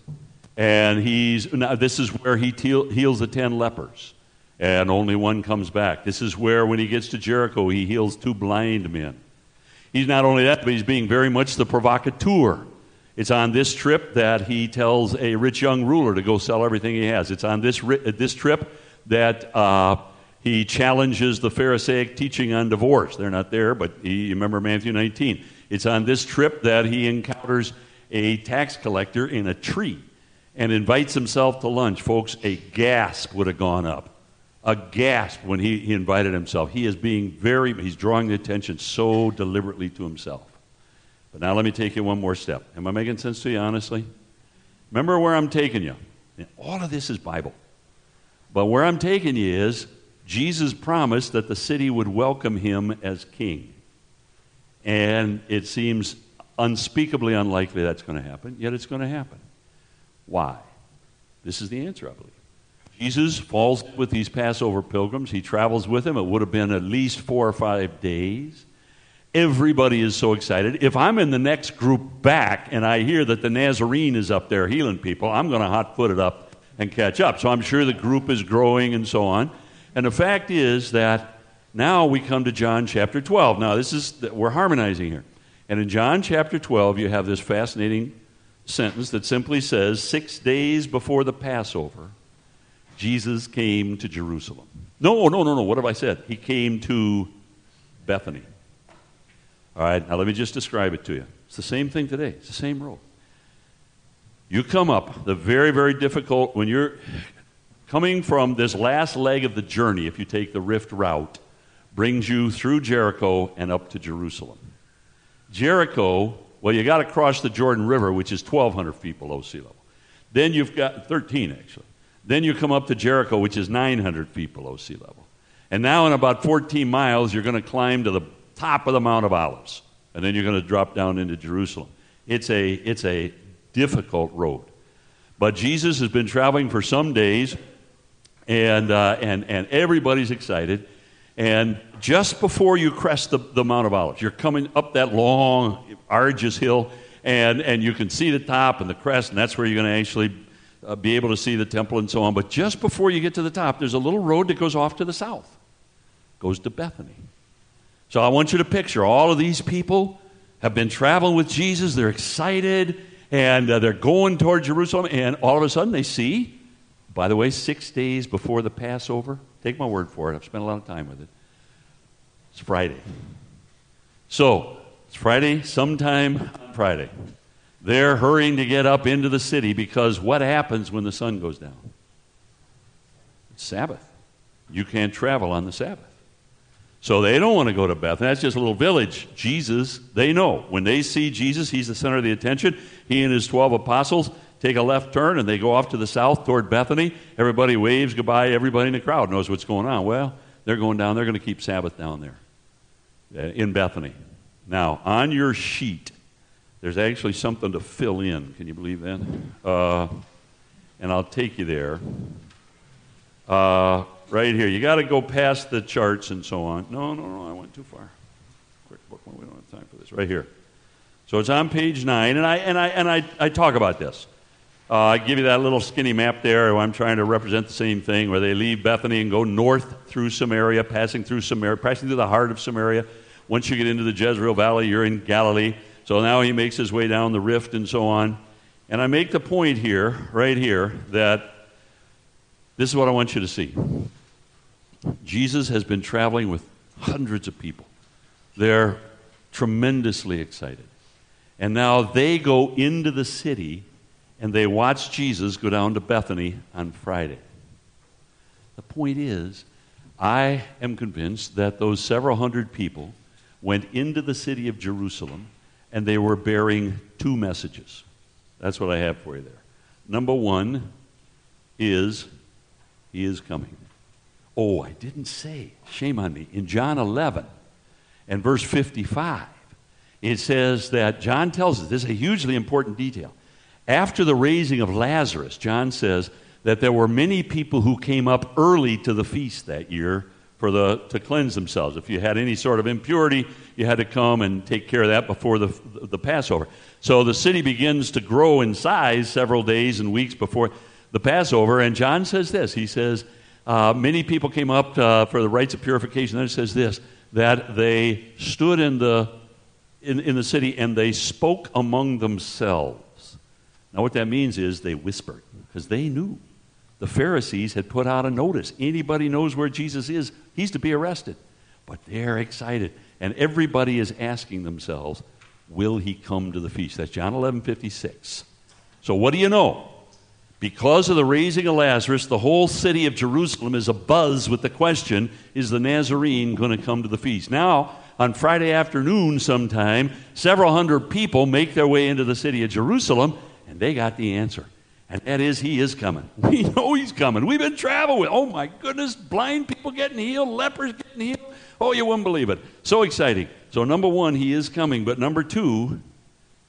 And he's, now this is where he heals the ten lepers, and only one comes back. This is where, when he gets to Jericho, he heals two blind men. He's not only that, but he's being very much the provocateur. It's on this trip that he tells a rich young ruler to go sell everything he has. It's on this, this trip that uh, he challenges the Pharisaic teaching on divorce. They're not there, but he, remember Matthew 19. It's on this trip that he encounters a tax collector in a tree and invites himself to lunch. Folks, a gasp would have gone up. A gasp when he, he invited himself. He is being very, he's drawing the attention so deliberately to himself. But now let me take you one more step. Am I making sense to you, honestly? Remember where I'm taking you. All of this is Bible. But where I'm taking you is Jesus promised that the city would welcome him as king. And it seems unspeakably unlikely that's going to happen, yet it's going to happen. Why? This is the answer, I believe. Jesus falls with these Passover pilgrims. He travels with them. It would have been at least four or five days. Everybody is so excited. If I'm in the next group back and I hear that the Nazarene is up there healing people, I'm going to hot foot it up and catch up. So I'm sure the group is growing and so on. And the fact is that now we come to John chapter 12. Now, this is, we're harmonizing here. And in John chapter 12, you have this fascinating sentence that simply says, Six days before the Passover, Jesus came to Jerusalem. No, no, no, no. What have I said? He came to Bethany. All right, now let me just describe it to you. It's the same thing today, it's the same road. You come up, the very, very difficult, when you're coming from this last leg of the journey, if you take the rift route, brings you through Jericho and up to Jerusalem. Jericho, well, you got to cross the Jordan River, which is 1,200 feet below sea level. Then you've got 13, actually. Then you come up to Jericho, which is 900 feet below sea level. And now, in about 14 miles, you're going to climb to the top of the Mount of Olives. And then you're going to drop down into Jerusalem. It's a, it's a difficult road. But Jesus has been traveling for some days, and, uh, and, and everybody's excited. And just before you crest the, the Mount of Olives, you're coming up that long, arduous hill, and, and you can see the top and the crest, and that's where you're going to actually uh, be able to see the temple and so on. But just before you get to the top, there's a little road that goes off to the south, goes to Bethany. So I want you to picture all of these people have been traveling with Jesus. They're excited and uh, they're going toward Jerusalem. And all of a sudden they see, by the way, six days before the Passover. Take my word for it. I've spent a lot of time with it. It's Friday. So it's Friday, sometime on Friday. They're hurrying to get up into the city because what happens when the sun goes down? It's Sabbath. You can't travel on the Sabbath. So they don't want to go to Bethany. That's just a little village. Jesus, they know. When they see Jesus, he's the center of the attention. He and his 12 apostles take a left turn and they go off to the south toward Bethany. Everybody waves goodbye. Everybody in the crowd knows what's going on. Well, they're going down. They're going to keep Sabbath down there uh, in Bethany. Now, on your sheet, there's actually something to fill in. Can you believe that? Uh, and I'll take you there. Uh, right here. You got to go past the charts and so on. No, no, no, I went too far. Quick book, we don't have time for this. Right here. So it's on page nine, and I and I and I, I talk about this. Uh, I give you that little skinny map there. Where I'm trying to represent the same thing, where they leave Bethany and go north through Samaria, passing through Samaria, passing through the heart of Samaria. Once you get into the Jezreel Valley, you're in Galilee. So now he makes his way down the rift and so on. And I make the point here, right here, that this is what I want you to see. Jesus has been traveling with hundreds of people. They're tremendously excited. And now they go into the city and they watched Jesus go down to Bethany on Friday. The point is, I am convinced that those several hundred people went into the city of Jerusalem and they were bearing two messages. That's what I have for you there. Number one is he is coming. Oh, I didn't say. Shame on me. In John 11 and verse 55, it says that John tells us this is a hugely important detail. After the raising of Lazarus, John says that there were many people who came up early to the feast that year for the, to cleanse themselves. If you had any sort of impurity, you had to come and take care of that before the, the Passover. So the city begins to grow in size several days and weeks before the Passover. And John says this He says, uh, Many people came up uh, for the rites of purification. Then it says this that they stood in the, in, in the city and they spoke among themselves. Now, what that means is they whispered because they knew the Pharisees had put out a notice. Anybody knows where Jesus is, he's to be arrested. But they're excited. And everybody is asking themselves, will he come to the feast? That's John 11 56. So, what do you know? Because of the raising of Lazarus, the whole city of Jerusalem is abuzz with the question is the Nazarene going to come to the feast? Now, on Friday afternoon, sometime, several hundred people make their way into the city of Jerusalem, and they got the answer. And that is, he is coming. We know he's coming. We've been traveling with, oh my goodness, blind people getting healed, lepers getting healed. Oh, you wouldn't believe it. So exciting. So, number one, he is coming. But number two,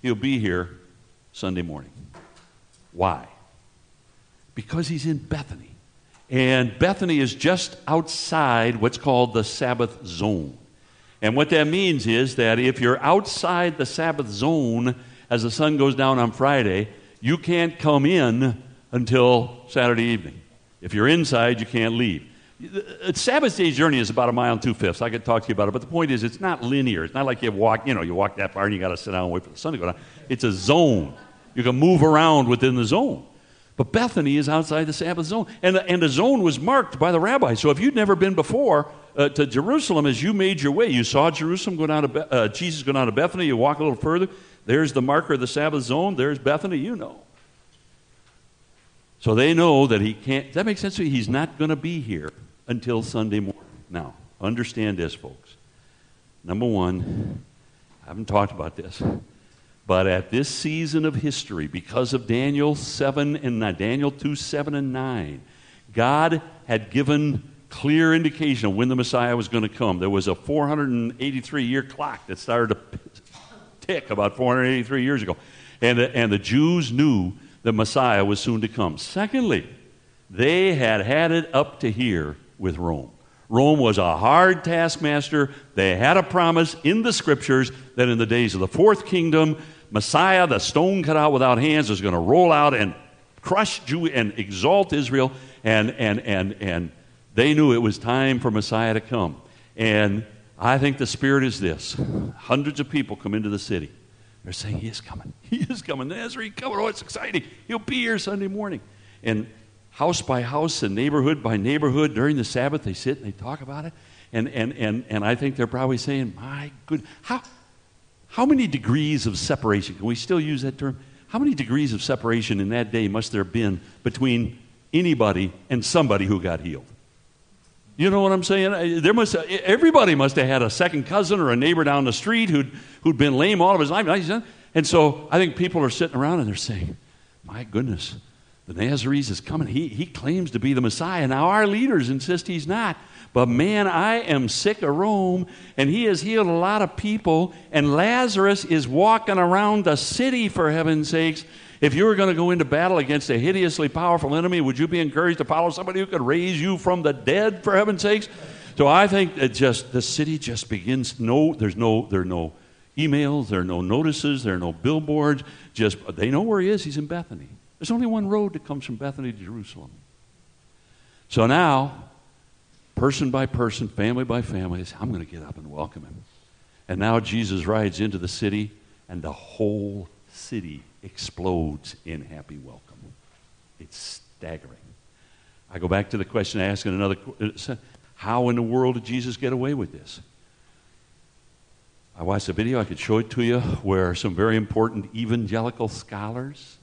he'll be here Sunday morning. Why? Because he's in Bethany. And Bethany is just outside what's called the Sabbath zone. And what that means is that if you're outside the Sabbath zone as the sun goes down on Friday, you can't come in until Saturday evening. If you're inside, you can't leave. Sabbath day journey is about a mile and two fifths. I could talk to you about it, but the point is, it's not linear. It's not like you walk, you know, you walk that far and you got to sit down and wait for the sun to go down. It's a zone. You can move around within the zone. But Bethany is outside the Sabbath zone. And the, and the zone was marked by the rabbi. So if you'd never been before uh, to Jerusalem, as you made your way, you saw Jerusalem go down to Be- uh, Jesus go down to Bethany, you walk a little further, there's the marker of the Sabbath zone. There's Bethany, you know. So they know that he can't. that makes sense to you? He's not going to be here until Sunday morning. Now, understand this, folks. Number one, I haven't talked about this, but at this season of history, because of Daniel 7 and 9, Daniel 2, 7 and 9, God had given clear indication of when the Messiah was going to come. There was a 483 year clock that started to tick about 483 years ago. And the, and the Jews knew the Messiah was soon to come. Secondly, they had had it up to here with Rome. Rome was a hard taskmaster. They had a promise in the scriptures that in the days of the fourth kingdom, Messiah, the stone cut out without hands, is going to roll out and crush Jew and exalt Israel. And, and, and, and they knew it was time for Messiah to come. And I think the spirit is this hundreds of people come into the city. They're saying, He is coming. He is coming. Nazarene coming. Oh, it's exciting. He'll be here Sunday morning. And house by house and neighborhood by neighborhood during the Sabbath, they sit and they talk about it. And, and, and, and I think they're probably saying, My good, how, how many degrees of separation? Can we still use that term? How many degrees of separation in that day must there have been between anybody and somebody who got healed? You know what I'm saying? Uh, there must uh, everybody must have had a second cousin or a neighbor down the street who'd who'd been lame all of his life. And so I think people are sitting around and they're saying, "My goodness, the Nazarene is coming. He he claims to be the Messiah. Now our leaders insist he's not. But man, I am sick of Rome, and he has healed a lot of people, and Lazarus is walking around the city for heaven's sakes." If you were going to go into battle against a hideously powerful enemy, would you be encouraged to follow somebody who could raise you from the dead, for heaven's sakes? So I think that just the city just begins. No, there's no, there are no emails, there are no notices, there are no billboards. Just they know where he is. He's in Bethany. There's only one road that comes from Bethany to Jerusalem. So now, person by person, family by family, I'm going to get up and welcome him. And now Jesus rides into the city, and the whole city explodes in happy welcome. It's staggering. I go back to the question I asked in another uh, how in the world did Jesus get away with this? I watched a video, I could show it to you, where some very important evangelical scholars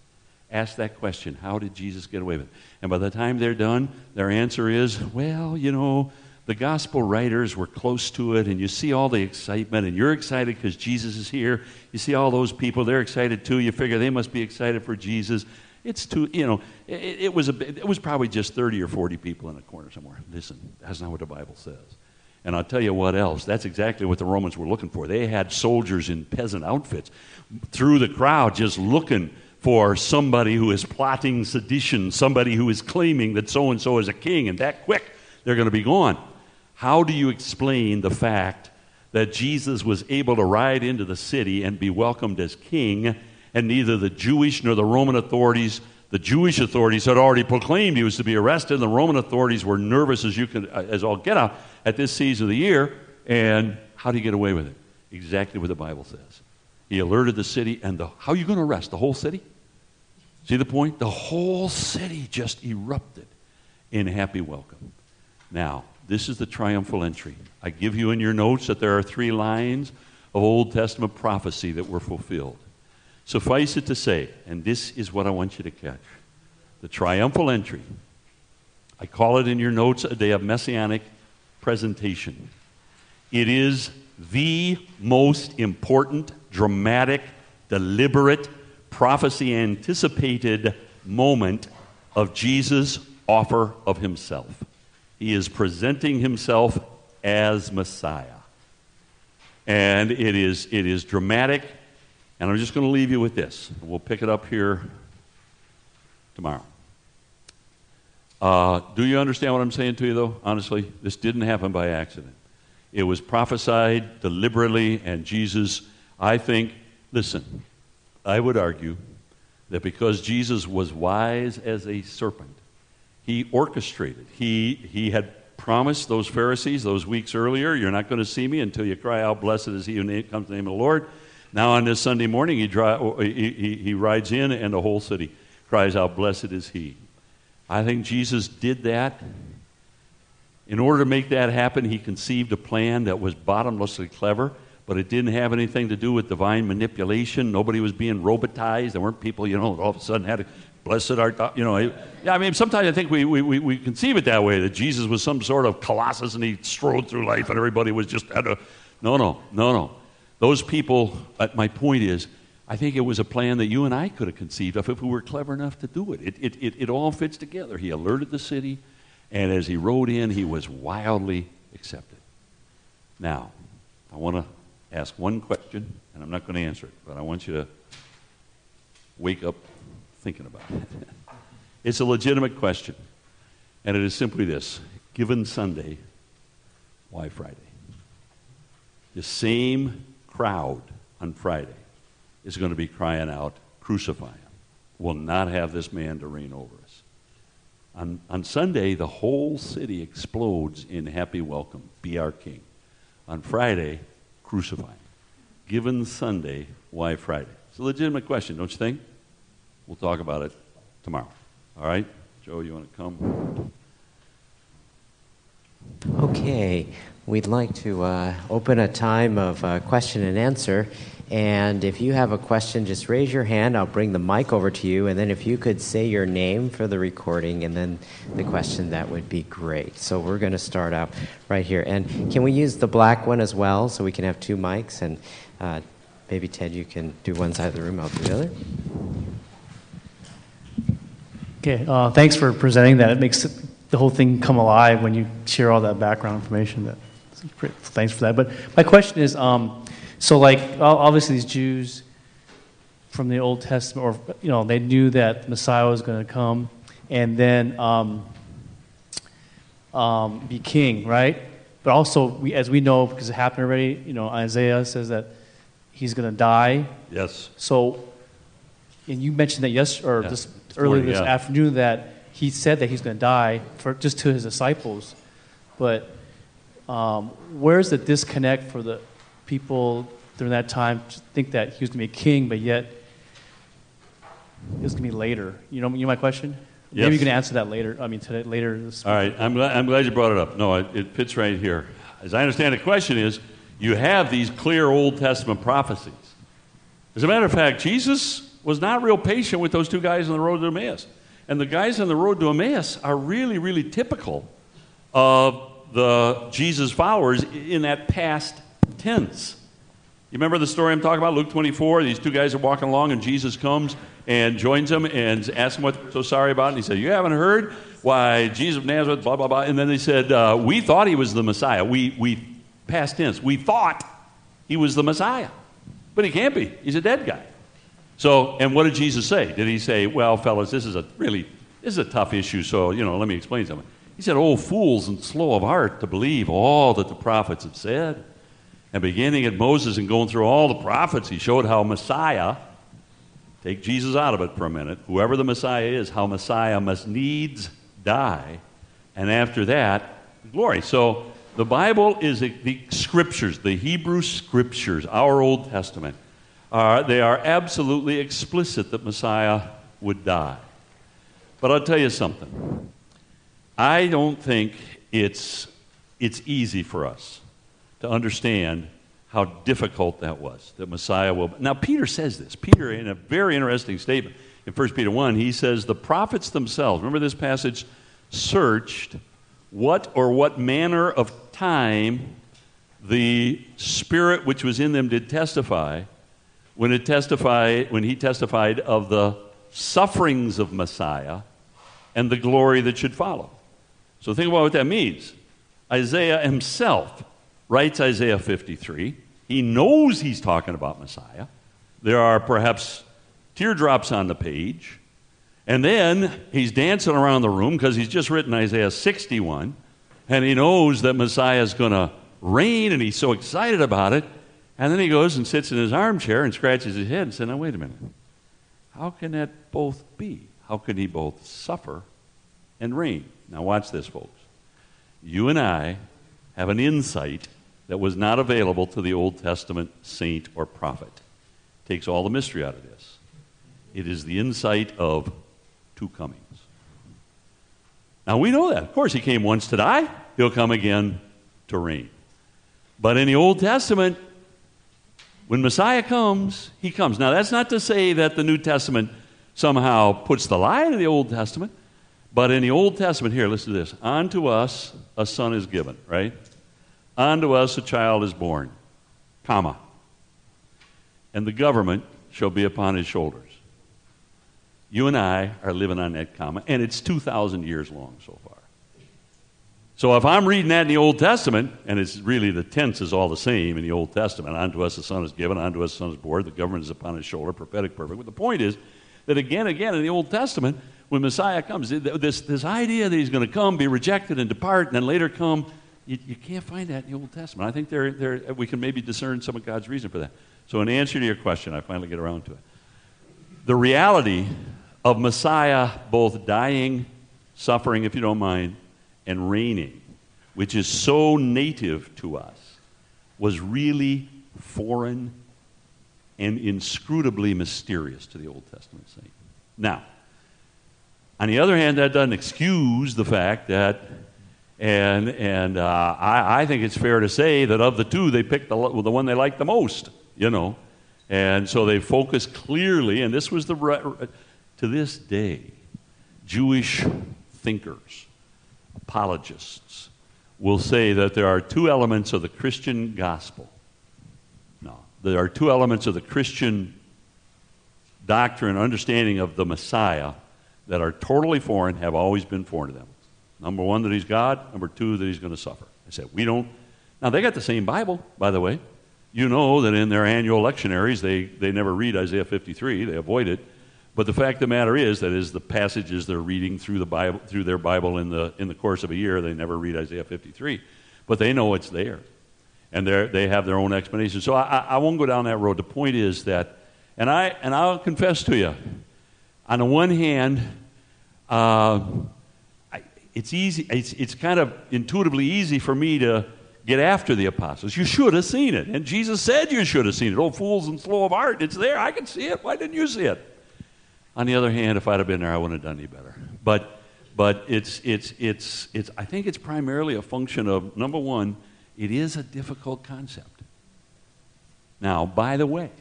ask that question how did Jesus get away with it? And by the time they're done, their answer is, well, you know, the gospel writers were close to it, and you see all the excitement, and you're excited because Jesus is here. You see all those people, they're excited too. You figure they must be excited for Jesus. It's too, you know, it, it was, a, it was probably just 30 or 40 people in a corner somewhere. Listen, that's not what the Bible says. And I'll tell you what else. That's exactly what the Romans were looking for. They had soldiers in peasant outfits through the crowd just looking for somebody who is plotting sedition, somebody who is claiming that so and so is a king, and that quick they're going to be gone. How do you explain the fact that Jesus was able to ride into the city and be welcomed as king, and neither the Jewish nor the Roman authorities, the Jewish authorities had already proclaimed he was to be arrested, and the Roman authorities were nervous as you can, uh, as all get out at this season of the year. And how do you get away with it? Exactly what the Bible says. He alerted the city, and the, how are you going to arrest the whole city? See the point? The whole city just erupted in happy welcome. Now, this is the triumphal entry. I give you in your notes that there are three lines of Old Testament prophecy that were fulfilled. Suffice it to say, and this is what I want you to catch the triumphal entry. I call it in your notes a day of messianic presentation. It is the most important, dramatic, deliberate, prophecy anticipated moment of Jesus' offer of himself. He is presenting himself as Messiah. And it is, it is dramatic. And I'm just going to leave you with this. We'll pick it up here tomorrow. Uh, do you understand what I'm saying to you, though? Honestly, this didn't happen by accident. It was prophesied deliberately, and Jesus, I think, listen, I would argue that because Jesus was wise as a serpent, he orchestrated. He, he had promised those Pharisees those weeks earlier, You're not going to see me until you cry out, Blessed is he who comes in the name of the Lord. Now, on this Sunday morning, he, dry, oh, he, he, he rides in, and the whole city cries out, Blessed is he. I think Jesus did that. In order to make that happen, he conceived a plan that was bottomlessly clever but it didn't have anything to do with divine manipulation. Nobody was being robotized. There weren't people, you know, all of a sudden had a blessed art, you know. Yeah, I mean, sometimes I think we, we, we we conceive it that way, that Jesus was some sort of colossus and he strode through life and everybody was just had a. No, no, no, no. Those people, uh, my point is, I think it was a plan that you and I could have conceived of if we were clever enough to do it. It, it, it, it all fits together. He alerted the city, and as he rode in, he was wildly accepted. Now, I want to ask one question, and I'm not going to answer it, but I want you to wake up thinking about it. it's a legitimate question, and it is simply this Given Sunday, why Friday? The same crowd on Friday is going to be crying out, Crucify him. We'll not have this man to reign over us. On, on Sunday, the whole city explodes in happy welcome. Be our king. On Friday, crucify him. Given Sunday, why Friday? It's a legitimate question, don't you think? We'll talk about it tomorrow. All right? Joe, you want to come? Okay. We'd like to uh, open a time of uh, question and answer. And if you have a question, just raise your hand. I'll bring the mic over to you. And then if you could say your name for the recording and then the question, that would be great. So we're going to start out right here. And can we use the black one as well so we can have two mics? And uh, maybe, Ted, you can do one side of the room, I'll do the other. Okay, uh, thanks for presenting that. It makes the whole thing come alive when you share all that background information. That, thanks for that. But my question is um, so, like, obviously, these Jews from the Old Testament, or, you know, they knew that Messiah was going to come and then um, um, be king, right? But also, we, as we know, because it happened already, you know, Isaiah says that he's going to die. Yes. So, and you mentioned that yes, or yeah. this earlier this yeah. afternoon that he said that he's going to die for just to his disciples. But um, where's the disconnect for the people during that time to think that he was going to be a king, but yet it was going to be later. You know, you know my question? Yes. Maybe you can answer that later. I mean, today, later. This All right. I'm glad, I'm glad you brought it up. No, it, it fits right here. As I understand the question is, you have these clear Old Testament prophecies. As a matter of fact, Jesus was not real patient with those two guys on the road to Emmaus. And the guys on the road to Emmaus are really, really typical of the Jesus followers in that past tense. You remember the story I'm talking about, Luke 24? These two guys are walking along, and Jesus comes and joins them and asks them what they're so sorry about. And he said, You haven't heard why Jesus of Nazareth, blah, blah, blah. And then they said, uh, We thought he was the Messiah. We, we, past tense, we thought he was the Messiah. But he can't be. He's a dead guy. So, and what did Jesus say? Did he say, Well, fellas, this is a really, this is a tough issue, so, you know, let me explain something. He said, Oh, fools and slow of heart to believe all that the prophets have said. And beginning at Moses and going through all the prophets, he showed how Messiah, take Jesus out of it for a minute, whoever the Messiah is, how Messiah must needs die. And after that, glory. So the Bible is the scriptures, the Hebrew scriptures, our Old Testament, are, they are absolutely explicit that Messiah would die. But I'll tell you something. I don't think it's, it's easy for us to understand how difficult that was, that Messiah will. Now, Peter says this. Peter, in a very interesting statement in 1 Peter 1, he says, The prophets themselves, remember this passage, searched what or what manner of time the Spirit which was in them did testify when, it testify, when he testified of the sufferings of Messiah and the glory that should follow. So think about what that means. Isaiah himself writes Isaiah 53. He knows he's talking about Messiah. There are perhaps teardrops on the page. And then he's dancing around the room because he's just written Isaiah 61. And he knows that Messiah is going to reign, and he's so excited about it. And then he goes and sits in his armchair and scratches his head and says, Now, wait a minute. How can that both be? How can he both suffer and reign? Now, watch this, folks. You and I have an insight that was not available to the Old Testament saint or prophet. Takes all the mystery out of this. It is the insight of two comings. Now we know that. Of course, he came once to die, he'll come again to reign. But in the Old Testament, when Messiah comes, he comes. Now, that's not to say that the New Testament somehow puts the lie to the Old Testament, but in the Old Testament, here, listen to this. Unto us a son is given, right? Unto us a child is born, comma. And the government shall be upon his shoulders. You and I are living on that comma, and it's 2,000 years long so far. So if I'm reading that in the Old Testament, and it's really the tense is all the same in the Old Testament, unto us the son is given, unto us the son is born, the government is upon his shoulder, prophetic perfect. But the point is that again, again in the Old Testament, when Messiah comes, this, this idea that he's going to come, be rejected, and depart, and then later come you, you can't find that in the Old Testament. I think there, there, we can maybe discern some of God's reason for that. So, in answer to your question, I finally get around to it. The reality of Messiah both dying, suffering, if you don't mind, and reigning, which is so native to us, was really foreign and inscrutably mysterious to the Old Testament saint. Now, on the other hand, that doesn't excuse the fact that and, and uh, I, I, think it's fair to say that of the two, they picked the, the one they liked the most, you know. And so they focused clearly, and this was the, to this day, Jewish thinkers, apologists, will say that there are two elements of the Christian gospel. No, there are two elements of the Christian doctrine, understanding of the Messiah that are totally foreign, have always been foreign to them. Number one, that he's God. Number two, that he's going to suffer. I said, we don't. Now, they got the same Bible, by the way. You know that in their annual lectionaries, they, they never read Isaiah 53, they avoid it. But the fact of the matter is that is the passages they're reading through, the Bible, through their Bible in the, in the course of a year, they never read Isaiah 53. But they know it's there. And they they have their own explanation. So I, I won't go down that road. The point is that, and, I, and I'll confess to you, on the one hand, uh, it's easy, it's, it's kind of intuitively easy for me to get after the apostles. You should have seen it. And Jesus said you should have seen it. Oh, fools and slow of heart. It's there. I can see it. Why didn't you see it? On the other hand, if I'd have been there, I wouldn't have done any better. But, but it's, it's, it's, it's, I think it's primarily a function of number one, it is a difficult concept. Now, by the way,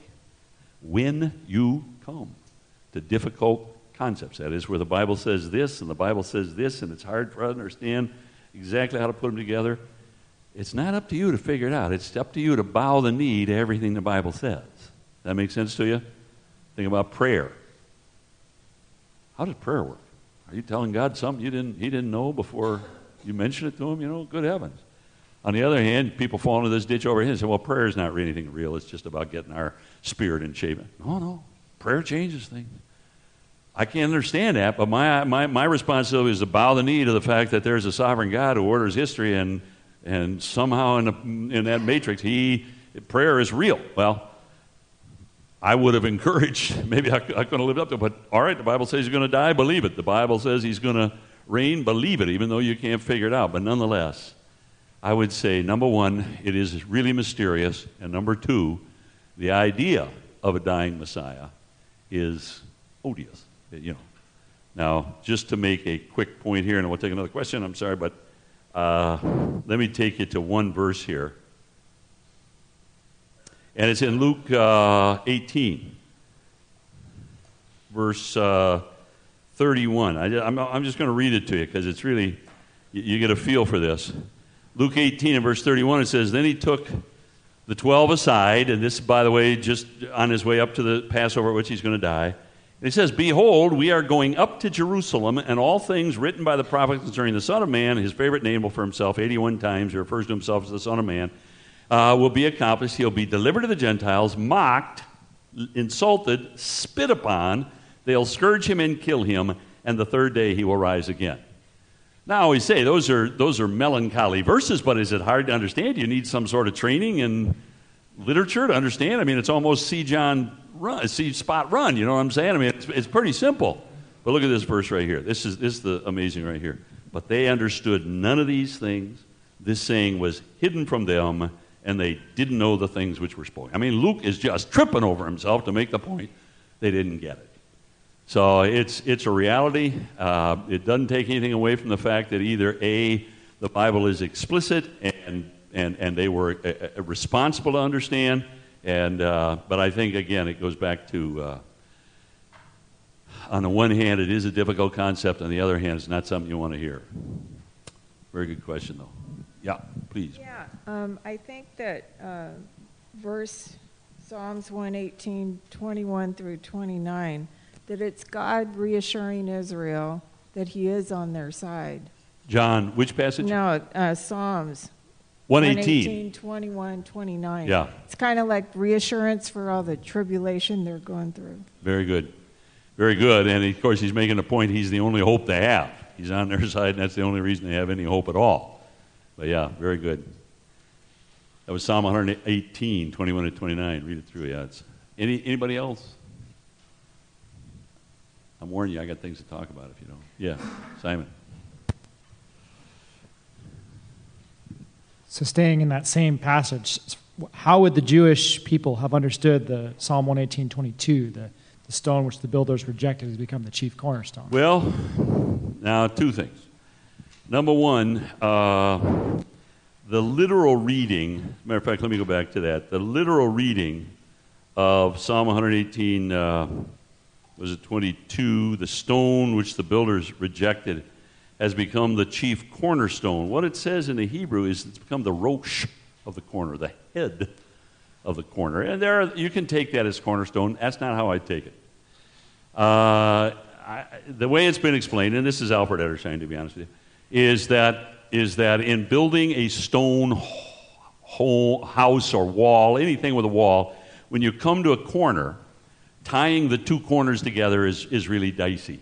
when you come to difficult concepts. That is, where the Bible says this and the Bible says this, and it's hard for us to understand. exactly how to put them together. It's not up to you to figure it out. It's up to you to bow the knee to everything the Bible says. That makes sense to you? Think about prayer. How does prayer work? Are you telling God something you didn't, he didn't know before you mentioned it to him? You know, good heavens. On the other hand, people fall into this ditch over here and say, well, prayer is not really anything real. It's just about getting our spirit in shape. No, no. Prayer changes things. I can't understand that, but my, my, my responsibility is to bow the knee to the fact that there's a sovereign God who orders history, and, and somehow in, the, in that matrix, he, prayer is real. Well, I would have encouraged, maybe I, I couldn't have lived up to it, but all right, the Bible says he's going to die, believe it. The Bible says he's going to reign, believe it, even though you can't figure it out. But nonetheless, I would say number one, it is really mysterious, and number two, the idea of a dying Messiah is odious you know. Now, just to make a quick point here, and we'll take another question, I'm sorry, but uh, let me take you to one verse here. And it's in Luke uh, 18, verse uh, 31. I, am just going to read it to you because it's really, you, you get a feel for this. Luke 18 and verse 31, it says, Then he took the 12 aside, and this, by the way, just on his way up to the Passover at which he's going to die. And he says, Behold, we are going up to Jerusalem, and all things written by the prophets concerning the Son of Man, his favorite name for himself 81 times, he refers to himself as the Son of Man, uh, will be accomplished. He'll be delivered to the Gentiles, mocked, insulted, spit upon. They'll scourge him and kill him, and the third day he will rise again. Now, I always say those are, those are melancholy verses, but is it hard to understand? You need some sort of training in literature to understand. I mean, it's almost see John run, see spot run. You know what I'm saying? I mean, it's, it's pretty simple. But look at this verse right here. This is, this is the amazing right here. But they understood none of these things. This saying was hidden from them, and they didn't know the things which were spoken. I mean, Luke is just tripping over himself to make the point they didn't get it. So it's, it's a reality. Uh, it doesn't take anything away from the fact that either A, the Bible is explicit and, and, and they were uh, uh responsible to understand, and, uh, but I think, again, it goes back to uh, on the one hand, it is a difficult concept. On the other hand, it's not something you want to hear. Very good question, though. Yeah, please. Yeah, um, I think that uh, verse Psalms 118, 21 through 29, that it's God reassuring Israel that He is on their side. John, which passage? No, uh, Psalms 118. 21, 29. Yeah. It's kind of like reassurance for all the tribulation they're going through. Very good. Very good. And of course, he's making a point he's the only hope they have. He's on their side, and that's the only reason they have any hope at all. But yeah, very good. That was Psalm 118, 21 to 29. Read it through. Yeah. It's, any, anybody else? I'm warning you, I got things to talk about if you don't. Yeah, Simon. So, staying in that same passage, how would the Jewish people have understood the Psalm 118:22, the, the stone which the builders rejected has become the chief cornerstone? Well, now two things. Number one, uh, the literal reading. Matter of fact, let me go back to that. The literal reading of Psalm 118 uh, was it 22? The stone which the builders rejected has become the chief cornerstone. What it says in the Hebrew is it's become the rosh of the corner, the head of the corner. And there, are, you can take that as cornerstone. That's not how I take it. Uh, I, the way it's been explained, and this is Alfred Edersheim, to be honest with you, is that is that in building a stone house or wall, anything with a wall, when you come to a corner, tying the two corners together is, is really dicey.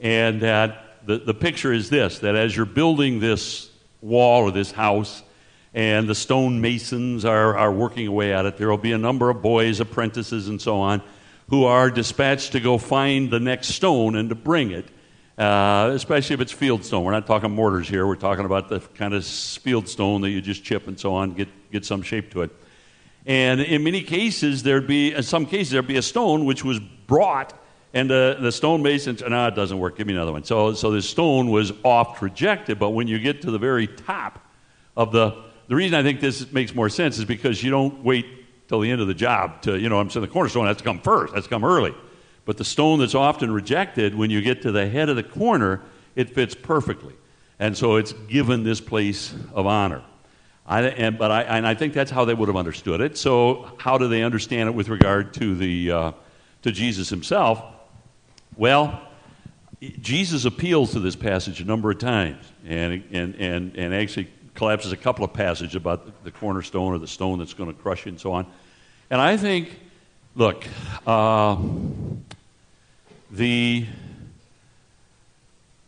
And that the, the picture is this that as you're building this wall or this house, and the stone masons are, are working away at it, there will be a number of boys, apprentices, and so on, who are dispatched to go find the next stone and to bring it. Uh, especially if it's field stone. We're not talking mortars here. We're talking about the kind of field stone that you just chip and so on, get, get some shape to it. And in many cases, there'd be, in some cases, there'd be a stone which was brought and the, the stonemason no, it doesn't work. Give me another one. So, so this stone was oft rejected, but when you get to the very top of the, the reason I think this makes more sense is because you don't wait till the end of the job to, you know, I'm saying the cornerstone has to come first, has to come early. But the stone that's often rejected, when you get to the head of the corner, it fits perfectly. And so it's given this place of honor. I, and, but I, and I think that's how they would have understood it. So, how do they understand it with regard to, the, uh, to Jesus himself? Well, Jesus appeals to this passage a number of times and, and, and, and actually collapses a couple of passages about the cornerstone or the stone that's going to crush you and so on. And I think, look, uh, the.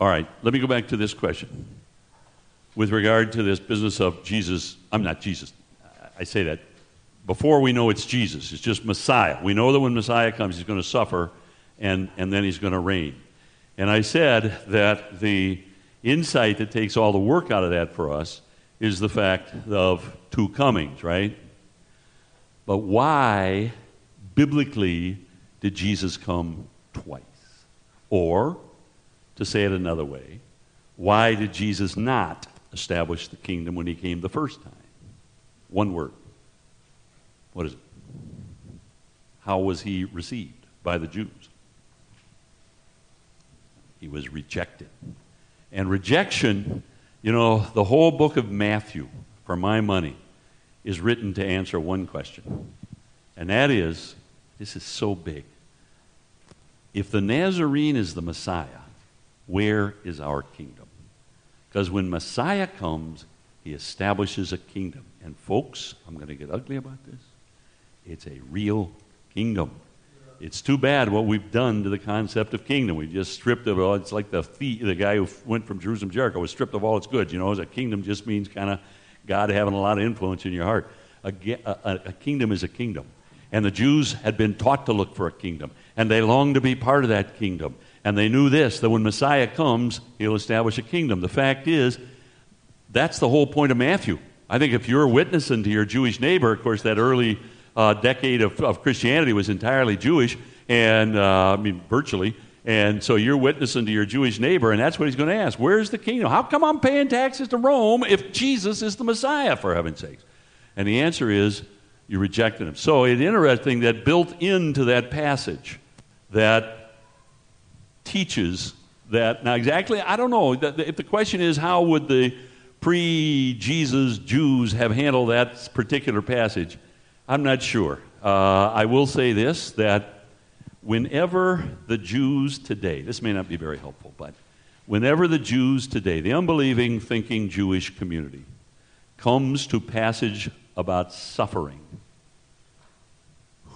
All right, let me go back to this question. With regard to this business of Jesus, I'm not Jesus, I say that before we know it's Jesus, it's just Messiah. We know that when Messiah comes, he's going to suffer and, and then he's going to reign. And I said that the insight that takes all the work out of that for us is the fact of two comings, right? But why, biblically, did Jesus come twice? Or, to say it another way, why did Jesus not establish the kingdom when he came the first time? One word. What is it? How was he received by the Jews? He was rejected. And rejection, you know, the whole book of Matthew, for my money, is written to answer one question. And that is this is so big. If the Nazarene is the Messiah, where is our kingdom? Because when Messiah comes, he establishes a kingdom. And folks, I'm going to get ugly about this. It's a real kingdom. It's too bad what we've done to the concept of kingdom. We just stripped of all. It's like the the guy who went from Jerusalem to Jericho was stripped of all its goods. You know, a kingdom just means kind of God having a lot of influence in your heart. A, a, a kingdom is a kingdom. And the Jews had been taught to look for a kingdom. And they longed to be part of that kingdom. And they knew this that when Messiah comes, he'll establish a kingdom. The fact is, that's the whole point of Matthew. I think if you're witnessing to your Jewish neighbor, of course, that early uh, decade of, of, Christianity was entirely Jewish, and uh, I mean, virtually. And so you're witnessing to your Jewish neighbor, and that's what he's going to ask. Where's the kingdom? How come I'm paying taxes to Rome if Jesus is the Messiah, for heaven's sakes? And the answer is, you rejected him. So it's interesting that built into that passage that teaches that. Now, exactly, I don't know. If the question is, how would the pre Jesus Jews have handled that particular passage? I'm not sure. Uh, I will say this that whenever the Jews today, this may not be very helpful, but whenever the Jews today, the unbelieving, thinking Jewish community, comes to passage about suffering,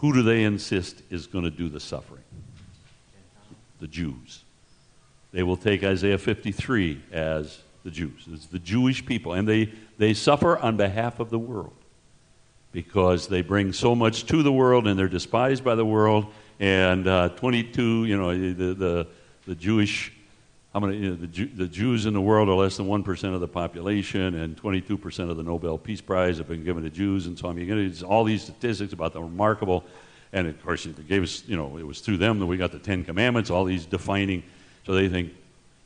who do they insist is going to do the suffering? The Jews. They will take Isaiah 53 as the Jews. It's the Jewish people. And they, they suffer on behalf of the world because they bring so much to the world and they're despised by the world. And uh, 22, you know, the, the, the Jewish, you know, the, Jew, the Jews in the world are less than 1% of the population, and 22% of the Nobel Peace Prize have been given to Jews. And so, I mean, all these statistics about the remarkable, and of course, it gave us, you know, it was through them that we got the Ten Commandments, all these defining. So they think,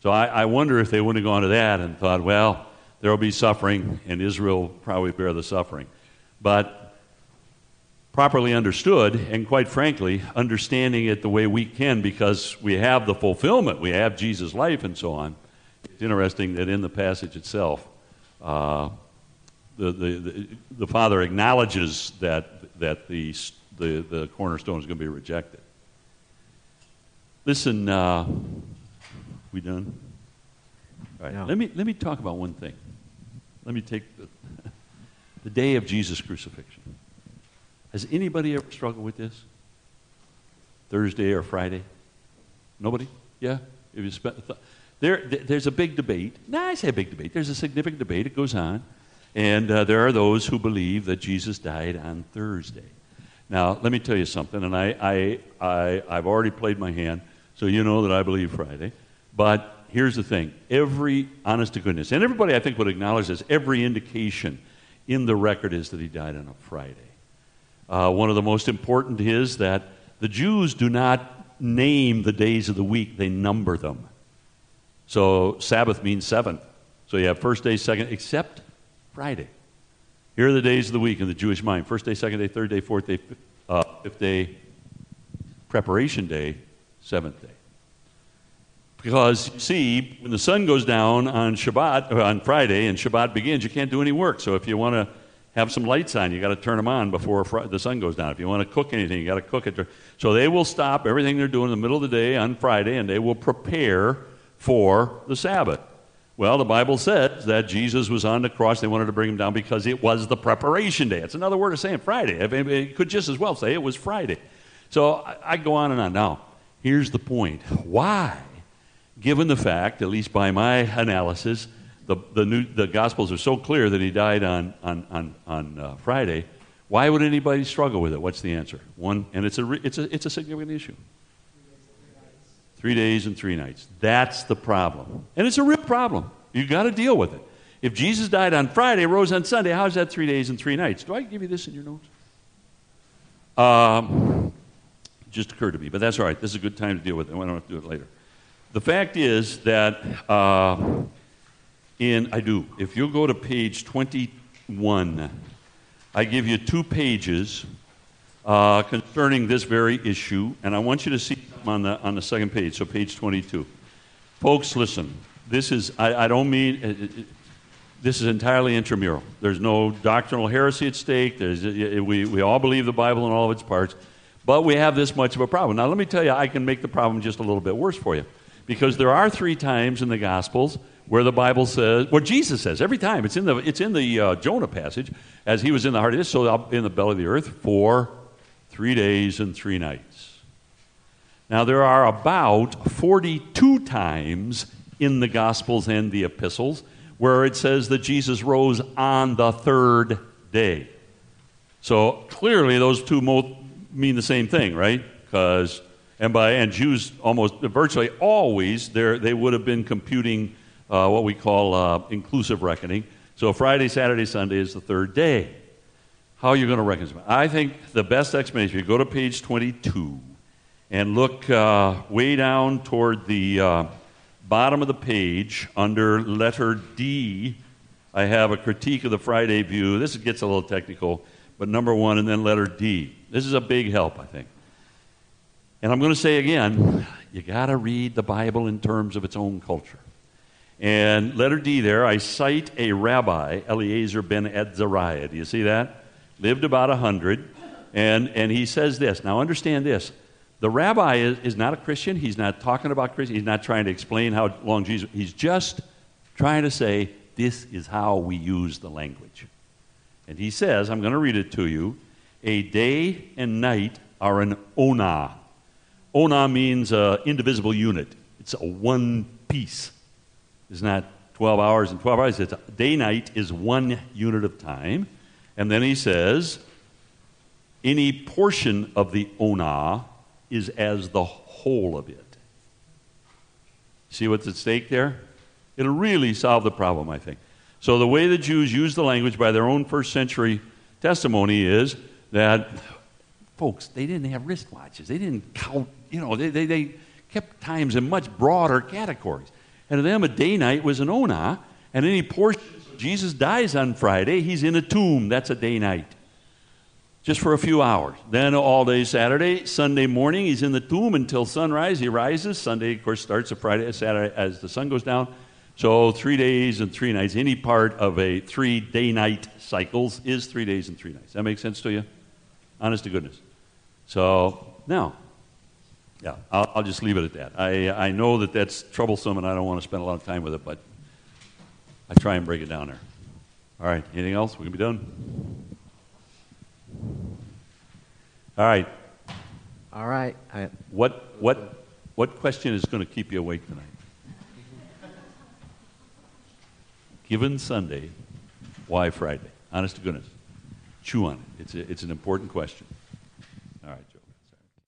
so I, I wonder if they wouldn't have gone to that and thought, well, there will be suffering, and Israel will probably bear the suffering. But properly understood, and quite frankly, understanding it the way we can because we have the fulfillment, we have Jesus' life, and so on. It's interesting that in the passage itself, uh, the, the, the, the, Father acknowledges that, that the, the, the cornerstone is going to be rejected. Listen, uh, we done? All right, no. let, me, let me talk about one thing. Let me take the, the day of Jesus' crucifixion. Has anybody ever struggled with this? Thursday or Friday? Nobody? Yeah? If you spent th- there, there's a big debate. Nah, I say a big debate. There's a significant debate. It goes on. And uh, there are those who believe that Jesus died on Thursday. Now, let me tell you something, and I, I, I, I've already played my hand, so you know that I believe Friday. But here's the thing every, honest to goodness, and everybody I think would acknowledge this, every indication in the record is that he died on a Friday. Uh, one of the most important is that the Jews do not name the days of the week, they number them. So Sabbath means seventh. So you have first day, second, except Friday. Here are the days of the week in the Jewish mind first day, second day, third day, fourth day, uh, fifth day, preparation day, seventh day. Because, see, when the sun goes down on Shabbat, on Friday, and Shabbat begins, you can't do any work. So if you want to have some lights on, you got to turn them on before the sun goes down. If you want to cook anything, you got to cook it. So they will stop everything they're doing in the middle of the day on Friday, and they will prepare for the Sabbath. Well, the Bible says that Jesus was on the cross. They wanted to bring him down because it was the preparation day. It's another word of saying Friday. It could just as well say it was Friday. So I go on and on. Now, here's the point. Why given the fact, at least by my analysis, the, the, new, the Gospels are so clear that he died on, on, on, on uh, Friday, why would anybody struggle with it? What's the answer? One, and it's a, it's a, it's a significant issue. Three days and three nights. That's the problem. And it's a real problem. You've got to deal with it. If Jesus died on Friday, rose on Sunday, how's that three days and three nights? Do I give you this in your notes? Um, just occurred to me, but that's all right. This is a good time to deal with it. I don't have to do it later. The fact is that uh, in, I do, if you go to page 21, I give you two pages uh, concerning this very issue, and I want you to see on the, on the second page, so page 22. Folks, listen, this is, I, I don't mean, it, it, this is entirely intramural. There's no doctrinal heresy at stake. There's, we, we all believe the Bible in all of its parts, but we have this much of a problem. Now, let me tell you, I can make the problem just a little bit worse for you. Because there are three times in the Gospels where the Bible says, what Jesus says every time. It's in the, it's in the uh, Jonah passage, as he was in the heart of this, so in the belly of the earth for three days and three nights. Now, there are about 42 times in the Gospels and the epistles where it says that Jesus rose on the third day. So clearly, those two mean the same thing, right? Because and by and Jews almost virtually always they would have been computing uh, what we call uh, inclusive reckoning. So Friday, Saturday, Sunday is the third day. How are you going to reckon? I think the best explanation. You go to page 22 and look uh, way down toward the uh, bottom of the page under letter D, I have a critique of the Friday view. This gets a little technical, but number one, and then letter D. This is a big help, I think. And I'm going to say again, you got to read the Bible in terms of its own culture. And letter D there, I cite a rabbi, Eliezer ben Azariah. Do you see that? Lived about 100. And, and he says this. Now, understand this. The rabbi is, is not a Christian. He's not talking about Christian. He's not trying to explain how long Jesus. He's just trying to say, this is how we use the language. And he says, I'm going to read it to you a day and night are an ona. Ona means uh, indivisible unit. It's a one piece. It's not 12 hours and 12 hours. It's day night is one unit of time. And then he says, any portion of the ona is as the whole of it. See what's at stake there? It'll really solve the problem, I think. So, the way the Jews use the language by their own first century testimony is that, folks, they didn't have wristwatches. They didn't count you know, they, they, they kept times in much broader categories. And to them, a day night was an ona, and any portion, Jesus dies on Friday, he's in a tomb. That's a day night. Just for a few hours. Then all day Saturday, Sunday morning, he's in the tomb until sunrise. He rises. Sunday, of course, starts a Friday, Saturday as the sun goes down. So three days and three nights. Any part of a three day night cycles is three days and three nights. That makes sense to you? Honest to goodness. So now, yeah, I'll, I'll, just leave it at that. I, I know that that's troublesome and I don't want to spend a lot of time with it, but I try and break it down there. All right, anything else? We can be done? All right. All right. I, what, what, what question is going to keep you awake tonight? Given Sunday, why Friday? Honest to goodness. Chew on it. It's, a, it's an important question.